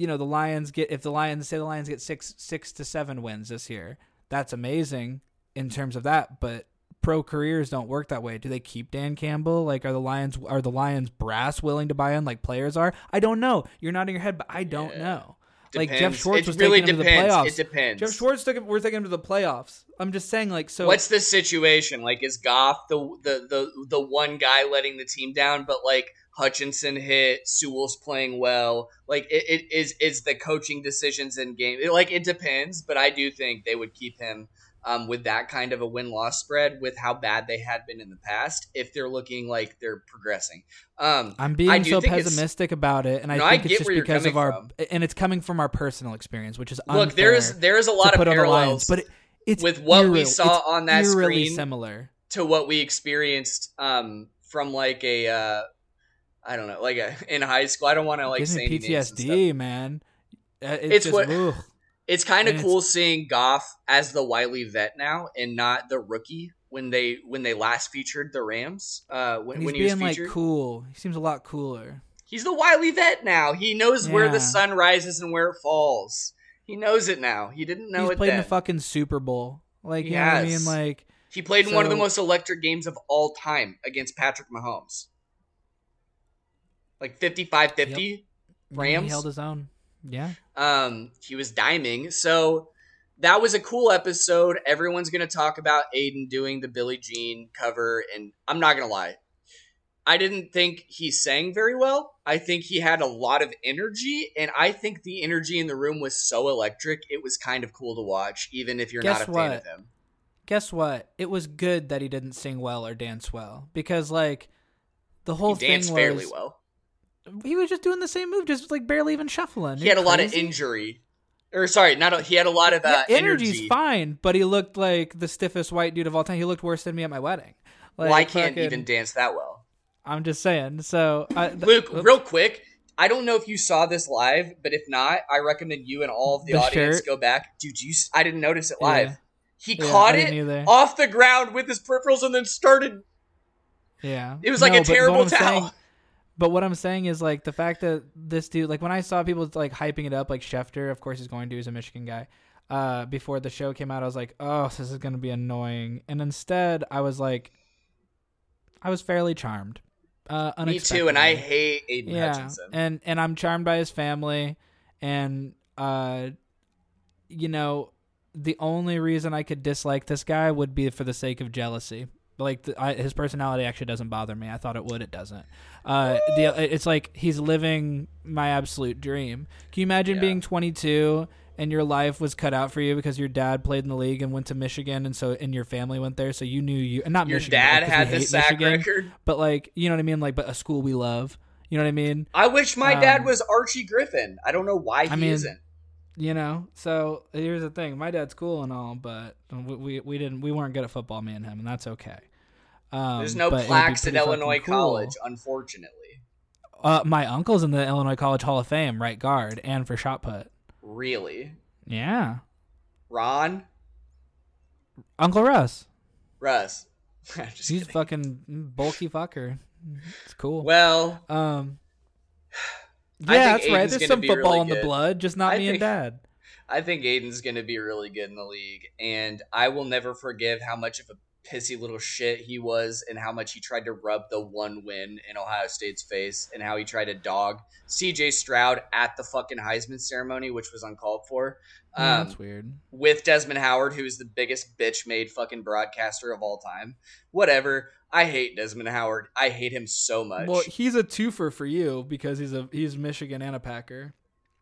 you know, the Lions get if the Lions say the Lions get 6 6 to 7 wins this year. That's amazing in terms of that, but pro careers don't work that way. Do they keep Dan Campbell? Like are the Lions are the Lions brass willing to buy in like players are? I don't know. You're nodding your head, but I don't Yeah. know. Like Jeff Schwartz it was really taking him to the depends. playoffs. It depends. Jeff Schwartz took him, we're taking him to the playoffs. I'm just saying like so What's the situation? Like, is Goff the the the the one guy letting the team down? But like Hutchinson hit, Sewell's playing well. Like, it, it is is the coaching decisions in game. It, like, it depends. But I do think they would keep him um, with that kind of a win loss spread with how bad they had been in the past. If they're looking like they're progressing, um, I'm being so think it's- pessimist about it, and I No, I think it's get just where you're because of coming our, from. and it's coming from our personal experience, which is look, there's there's a lot of put on the Lions, parallels, but it, it's with what we saw on that screen. similar. to what we experienced um, from like a uh, I don't know, like a, in high school. I don't want to like say me any names and stuff. PTSD, man. Uh, It's, It's just, what- ugh. It's kind of cool seeing Goff as the wily vet now and not the rookie when they when they last featured the Rams. Uh, when, he's when he was being like cool. He seems a lot cooler. he's the wily vet now. He knows where the sun rises and where it falls. He knows it now. He didn't know he's it played in the fucking Super Bowl. Like He you know what I mean? Like he played in one of the most electric games of all time against Patrick Mahomes. Like 55-50. he Rams? held his own. Yeah. Um, he was diming. So that was a cool episode. Everyone's gonna talk about Aiden doing the Billie Jean cover, and I'm not gonna lie. I didn't think he sang very well. I think he had a lot of energy, and I think the energy in the room was so electric. It was kind of cool to watch, even if you're Guess not a what? fan of him. Guess what? It was good that he didn't sing well or dance well because like the whole He danced thing fairly was well. He was just doing the same move, just like barely even shuffling. He had a lot of injury, or sorry, not a, he had a lot of uh, Yeah, energy's energy. fine, but he looked like the stiffest white dude of all time. He looked worse than me at my wedding. Like, well, I can't fucking- even dance that well. I'm just saying. So, I, th- Luke, oops. real quick, I don't know if you saw this live, but if not, I recommend you and all of the, The audience shirt? go back. Dude, you, I didn't notice it live. Yeah. He Yeah, caught it either. off the ground with his peripherals and then started. Yeah, It was like No, a terrible towel. But what I'm saying is like the fact that this dude, like when I saw people like hyping it up, like Schefter, of course he's going to, he's a Michigan guy. Uh, before the show came out, I was like, oh, this is gonna be annoying. And instead, I was like, I was fairly charmed. Uh, Me too, and I hate Aiden yeah, Hutchinson. and and I'm charmed by his family, and uh, you know, the only reason I could dislike this guy would be for the sake of jealousy. Like the, I, his personality actually doesn't bother me. I thought it would. It doesn't. Uh, the it's like he's living my absolute dream. Can you imagine Yeah. being 22 and your life was cut out for you because your dad played in the league and went to Michigan, and so and your family went there, so you knew you. And not Your Michigan, dad like, had the sack Michigan, record. but like you know what I mean. Like, but a school we love. You know what I mean? I wish my dad Um, was Archie Griffin. I don't know why he I mean, isn't. You know, so here's the thing. My dad's cool and all, but we we, we didn't we weren't good at football, me and him, and that's okay. Um, There's no but it'd be plaques at Illinois cool. College, unfortunately. Uh, my uncle's in the Illinois College Hall of Fame, right guard, and for shot put. Really, Yeah, Ron, Uncle Russ. Russ. He's kidding. fucking bulky fucker. It's cool. Well, um, yeah, that's right. There's some football really in the blood, just not I me think- and dad. I think Aiden's going to be really good in the league, and I will never forgive how much of a pissy little shit he was and how much he tried to rub the one win in Ohio State's face and how he tried to dog CJ Stroud at the fucking Heisman ceremony, which was uncalled for. Yeah, Um, that's weird. with Desmond Howard, who is the biggest bitch made fucking broadcaster of all time. Whatever. I hate Desmond Howard. I hate him so much. Well, he's a twofer for you because he's a he's Michigan and a Packer,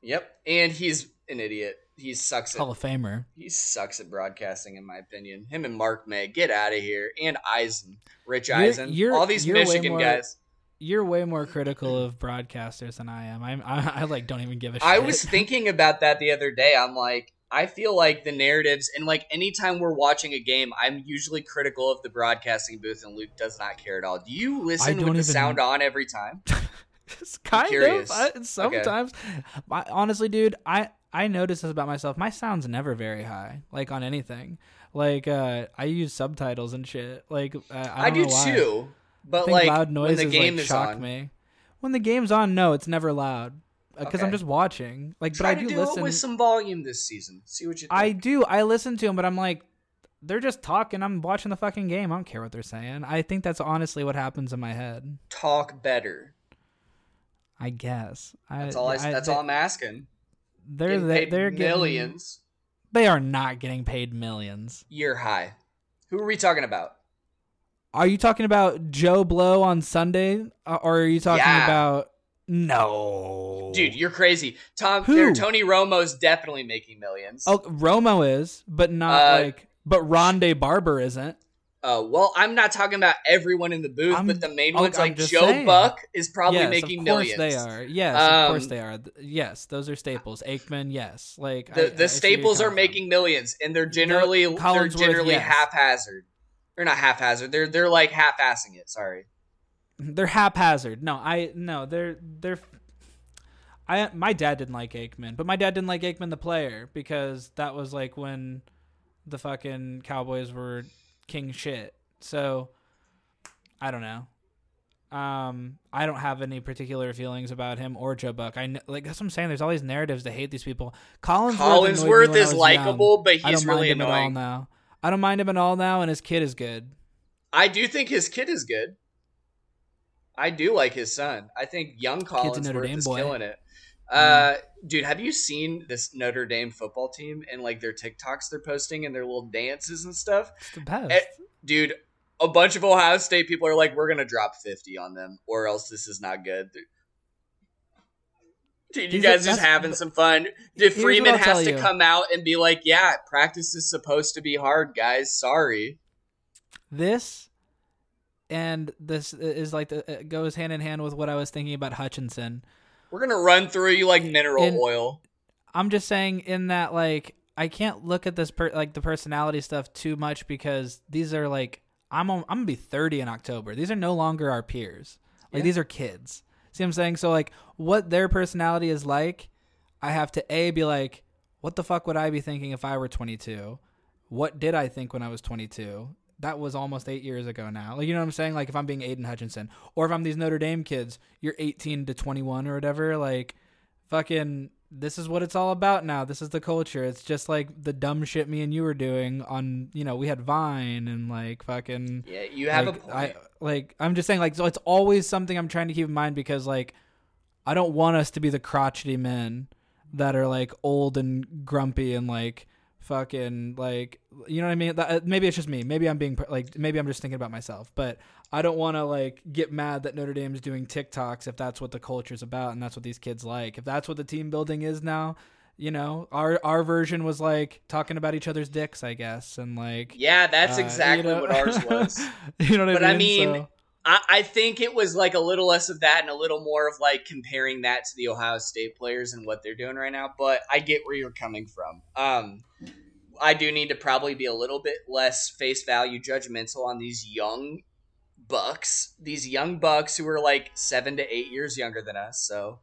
yep. And he's an idiot. He sucks at Hall of Famer. he sucks at broadcasting, in my opinion. Him and Mark May, get out of here. And Eisen, Rich You're- Eisen, you're- all these you're Michigan more- guys. You're way more critical of broadcasters than I am. I'm, I, I like don't even give a shit. I was thinking about that the other day. I'm like, I feel like the narratives, and like anytime we're watching a game, I'm usually critical of the broadcasting booth, and Luke does not care at all. Do you listen with the even- sound on every time? It's kind of I, sometimes. I, honestly, dude, I I notice this about myself. My sound's never very high, like on anything. Like uh I use subtitles and shit. Like uh, I, I, do too, I but think like loud when noises the game like is shock on, me. When the game's on, no, it's never loud because I'm just watching. Like, try but I do do listen. it with some volume this season. See what you think. I do. I listen to them, but I'm like, they're just talking. I'm watching the fucking game. I don't care what they're saying. I think that's honestly what happens in my head. talk better. I guess. That's all. I, that's they, all I'm asking. They're Getting they're getting, millions They are not getting paid millions. year high. Who are we talking about? Are you talking about Joe Blow on Sunday, Uh, or are you talking Yeah. about no, Dude, you're crazy. Tom Who? Tony Romo's definitely making millions. Oh, Romo is, but not Uh, like. But Rondé Barber isn't. Uh, well, I'm not talking about everyone in the booth, I'm- but the main oh, ones I'm like Joe saying. Buck is probably yes, making of course millions. they are. Yes, of course Um, they are. Yes, those are staples. Aikman, yes. Like The I- I the where staples are coming from. making millions, and they're generally they're generally yes. haphazard. They're not haphazard. They're they're like half-assing it. Sorry. They're haphazard. No, I no, they're they're. I my dad didn't like Aikman, but my dad didn't like Aikman the player because that was like when the fucking Cowboys were king shit. So I don't know. Um, I don't have any particular feelings about him or Joe Buck. I kn- like that's what I'm saying. There's all these narratives to hate these people. Collinsworth, Collinsworth is likable, but he's don't really mind him at all annoying. now. I don't mind him at all now, and his kid is good. I do think his kid is good. I do like his son. I think young Kid's a Notre Collinsworth is boy. killing it. Uh, dude, have you seen this Notre Dame football team and like their TikToks they're posting and their little dances and stuff? It's the best. Eh, dude, a bunch of Ohio State people are like, we're gonna drop fifty on them, or else this is not good. Dude, you These are- guys just having some fun. Dude, Freeman has to you. come out and be like, "Yeah, practice is supposed to be hard, guys. Sorry." this and this is like the, it goes hand in hand with what I was thinking about Hutchinson. We're gonna run through you like mineral In- oil. I'm just saying in that like I can't look at this per, like the personality stuff too much because these are like I'm on, I'm gonna be 30 in October. These are no longer our peers. Like Yeah. these are kids. See what I'm saying? So like what their personality is like, I have to a be like, what the fuck would I be thinking if I were 22? What did I think when I was 22? That was almost eight years ago now. Like you know what I'm saying? Like if I'm being Aidan Hutchinson, or if I'm these Notre Dame kids, you're 18 to 21 or whatever. Like fucking this is what it's all about now. This is the culture. It's just like the dumb shit me and you were doing on, you know, we had Vine and like fucking Yeah, you have like, a point. I like I'm just saying like so it's always something I'm trying to keep in mind because like I don't want us to be the crotchety men that are like old and grumpy and like fucking like you know what I mean that, uh, maybe it's just me maybe I'm being like maybe I'm just thinking about myself but I don't want to like get mad that Notre Dame's doing TikToks if that's what the culture's about and that's what these kids like if that's what the team building is now you know our our version was like talking about each other's dicks I guess and like yeah, that's uh, exactly you know- what ours was. you know what But I I mean? mean, So- I, think it was like a little less of that and a little more of like comparing that to the Ohio State players and what they're doing right now. But I get where you're coming from. Um, I do need to probably be a little bit less face value judgmental on these young bucks, these young bucks who are like seven to eight years younger than us. So.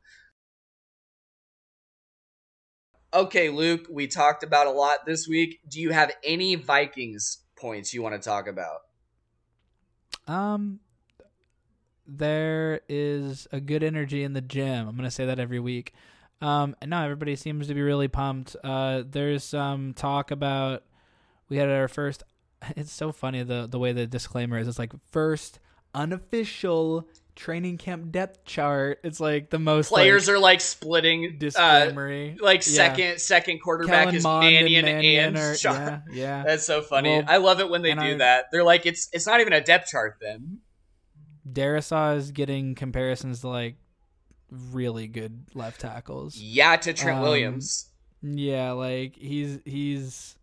Okay, Luke, we talked about a lot this week. Do you have any Vikings points you want to talk about? Um, there is a good energy in the gym. I'm gonna say that every week. Um, and now everybody seems to be really pumped. Uh, there's some talk about we had our first it's so funny the the way the disclaimer is. It's like first unofficial training camp depth chart. It's like the most Players like, are like splitting. Uh, disclaimery. like Yeah. second second quarterback Kellen is Mond and Mannion Mannion and, are- yeah, yeah. That's so funny. Well, I love it when they do I- that. They're like, it's it's not even a depth chart then. Darrisaw is getting comparisons to like really good left tackles. Yeah, to Trent Um, Williams. Yeah, like he's he's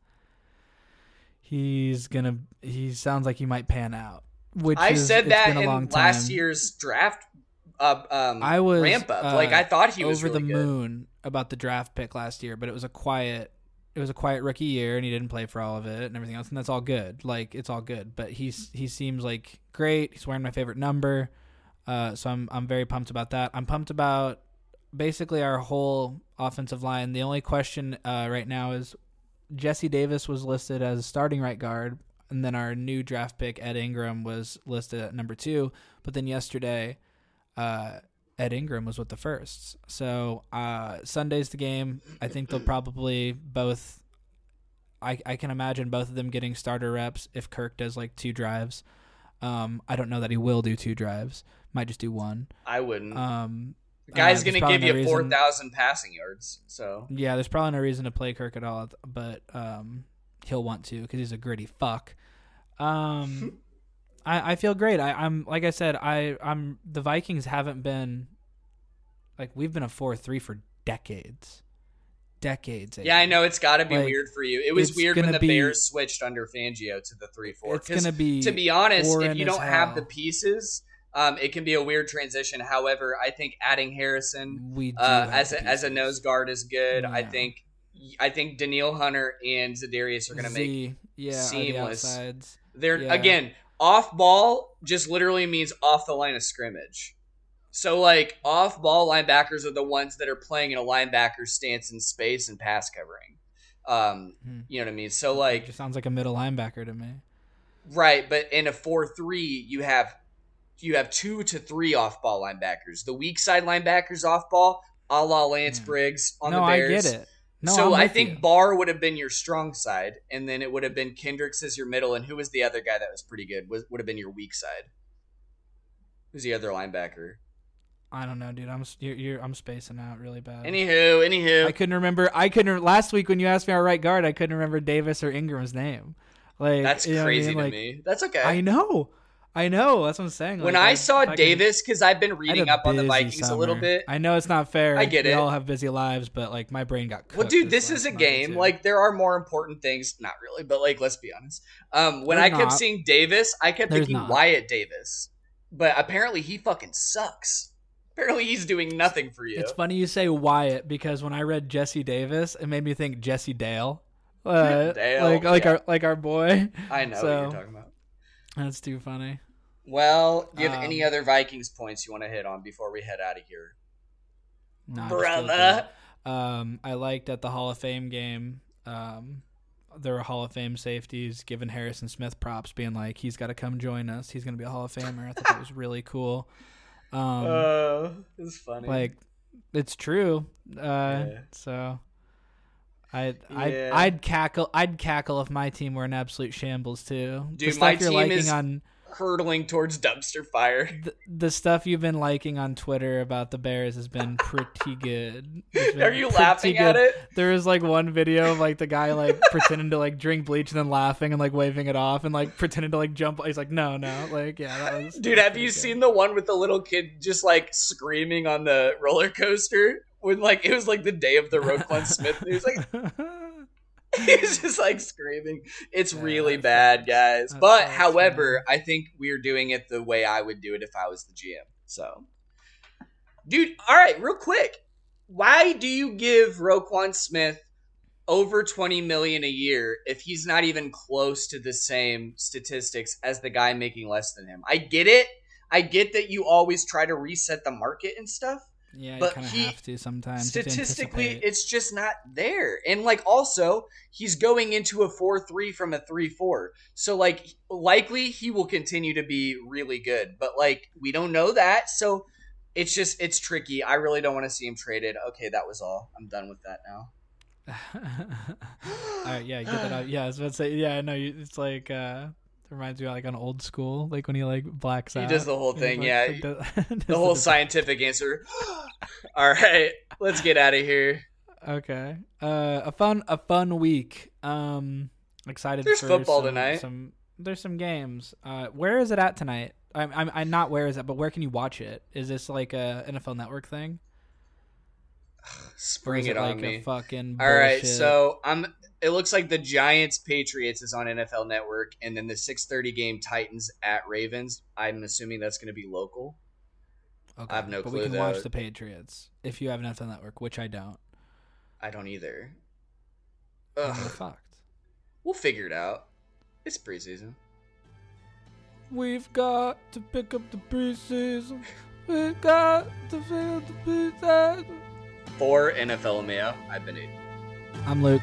he's gonna he sounds like he might pan out. Which I is, said that in last year's draft. Uh, um, I was ramp up. uh, like I thought he was over really the good. moon about the draft pick last year, but it was a quiet it was a quiet rookie year and he didn't play for all of it and everything else and that's all good. Like it's all good, but he's he seems like great. He's wearing my favorite number. Uh, so I'm I'm very pumped about that. I'm pumped about basically our whole offensive line. The only question uh, right now is Jesse Davis was listed as starting right guard, and then our new draft pick Ed Ingram was listed at number two. But then yesterday, uh, Ed Ingram was with the firsts. So uh, Sunday's the game. I think they'll probably both. I I can imagine both of them getting starter reps if Kirk does like two drives. Um, I don't know that he will do two drives. Might just do one. I wouldn't. Um, the guy's uh, gonna give no you reason- four thousand passing yards. So yeah, there's probably no reason to play Kirk at all, but um, he'll want to because he's a gritty fuck. Um, I, I feel great. I, I'm like I said, I I'm the Vikings haven't been like we've been a four three for decades, decades. yeah, I know it's got to be Like, weird for you. It was weird when the be- Bears switched under Fangio to the three four. It's gonna be to be honest, if you don't have hell. the pieces, um, it can be a weird transition. However, I think adding Harrison we uh, as a, as a nose guard is good. I think I think Danielle Hunter and Za'Darius are going to make yeah, are the seamless. They're Yeah. again off ball just literally means off the line of scrimmage. So like off ball linebackers are the ones that are playing in a linebacker stance in space and pass covering. Um, Hmm. you know what I mean? So It like just sounds like a middle linebacker to me. right, but in a four three you have you have two to three off ball linebackers. The weak side linebackers off ball, a la Lance Yeah. Briggs on no, the I Bears. get it. No, so I think you. Barr would have been your strong side, and then it would have been Kendricks as your middle, and who was the other guy that was pretty good? Was would have been your weak side. Who's the other linebacker? I don't know, dude. I'm you're, you're I'm spacing out really bad. Anywho, anywho, I couldn't remember. I couldn't last week when you asked me our right guard. I couldn't remember Davis or Ingram's name. Like that's what I crazy mean? to Like, me. That's okay. I know, I know. That's what I'm saying. when Like, I saw fucking- Davis, because I've been reading up on the Vikings a little bit. I know it's not fair. I get we it. We all have busy lives, but like my brain got. Well, dude, this is a game. Like, there are more important things. Not really, but like, let's be honest. Um, when There's I kept not. seeing Davis, I kept There's thinking not. Wyatt Davis, but apparently he fucking sucks. Apparently he's doing nothing for you. It's funny you say Wyatt because when I read Jesse Davis, it made me think Jesse Dale. Uh, Dale, like like yeah. our like our boy. I know what So- you're talking about. That's too funny. Well, do you have Um, any other Vikings points you want to hit on before we head out of here, No, I just feel brother? Um, I liked at the Hall of Fame game. Um, there were Hall of Fame safeties giving Harrison Smith props, being like, "He's got to come join us. He's gonna be a Hall of Famer." I thought that was really cool. Um, Uh, it's funny. like it's true. Uh, Yeah. so. I I'd, Yeah. I'd cackle I'd cackle if my team were in absolute shambles too. Dude, my you're team is- on hurtling towards dumpster fire. the, the stuff you've been liking on Twitter about the Bears has been pretty good. Been Are you laughing at it? There was like one video of like the guy like pretending to like drink bleach and then laughing and like waving it off and like pretending to like jump. He's like, no, no, like yeah, that was. Dude, have you good. seen the one with the little kid just like screaming on the roller coaster? When like it was like the day of the Roquan Smith. He was like he's just like screaming. It's Yeah, really bad, guys. But however, I think we're doing it the way I would do it if I was the GM. So, dude, all right, real quick, why do you give Roquan Smith over 20 million a year if he's not even close to the same statistics as the guy making less than him? I get it. I get that you always try to reset the market and stuff yeah, you but kind of have to sometimes. statistically anticipate. it's just not there. And like also he's going into a 4-3 from a 3-4 so like likely he will continue to be really good. But like we don't know that. So it's just it's tricky. I really don't want to see him traded. Okay that was all. I'm done with that now. All right, yeah, get that out. Yeah, I was about to say, yeah, no, you, it's like uh, reminds me of like an old school, like when he like blacks He out. He does the whole thing, like, yeah. the does whole scientific answer. All right, let's get out of here. Okay. Uh, a fun a fun week. Um, excited. There's for football some- tonight. Some there's some games. Uh, where is it at tonight? I'm I'm, I'm not where is it, but where can you watch it? Is this like a NFL Network thing? Spring it, it on like me. fucking All right, so I'm. It looks like the Giants Patriots is on NFL Network, and then the 6:30 game Titans at Ravens. I'm assuming that's going to be local. okay. I have no but clue, we can though. watch the Patriots if you have an NFL Network, which I don't. I don't either. Ugh, we're fucked. we'll figure it out. It's preseason. We've got to pick up the preseason. We've got to fill the preseason. For NFL Mayo, I've been Aiden. I'm Luke.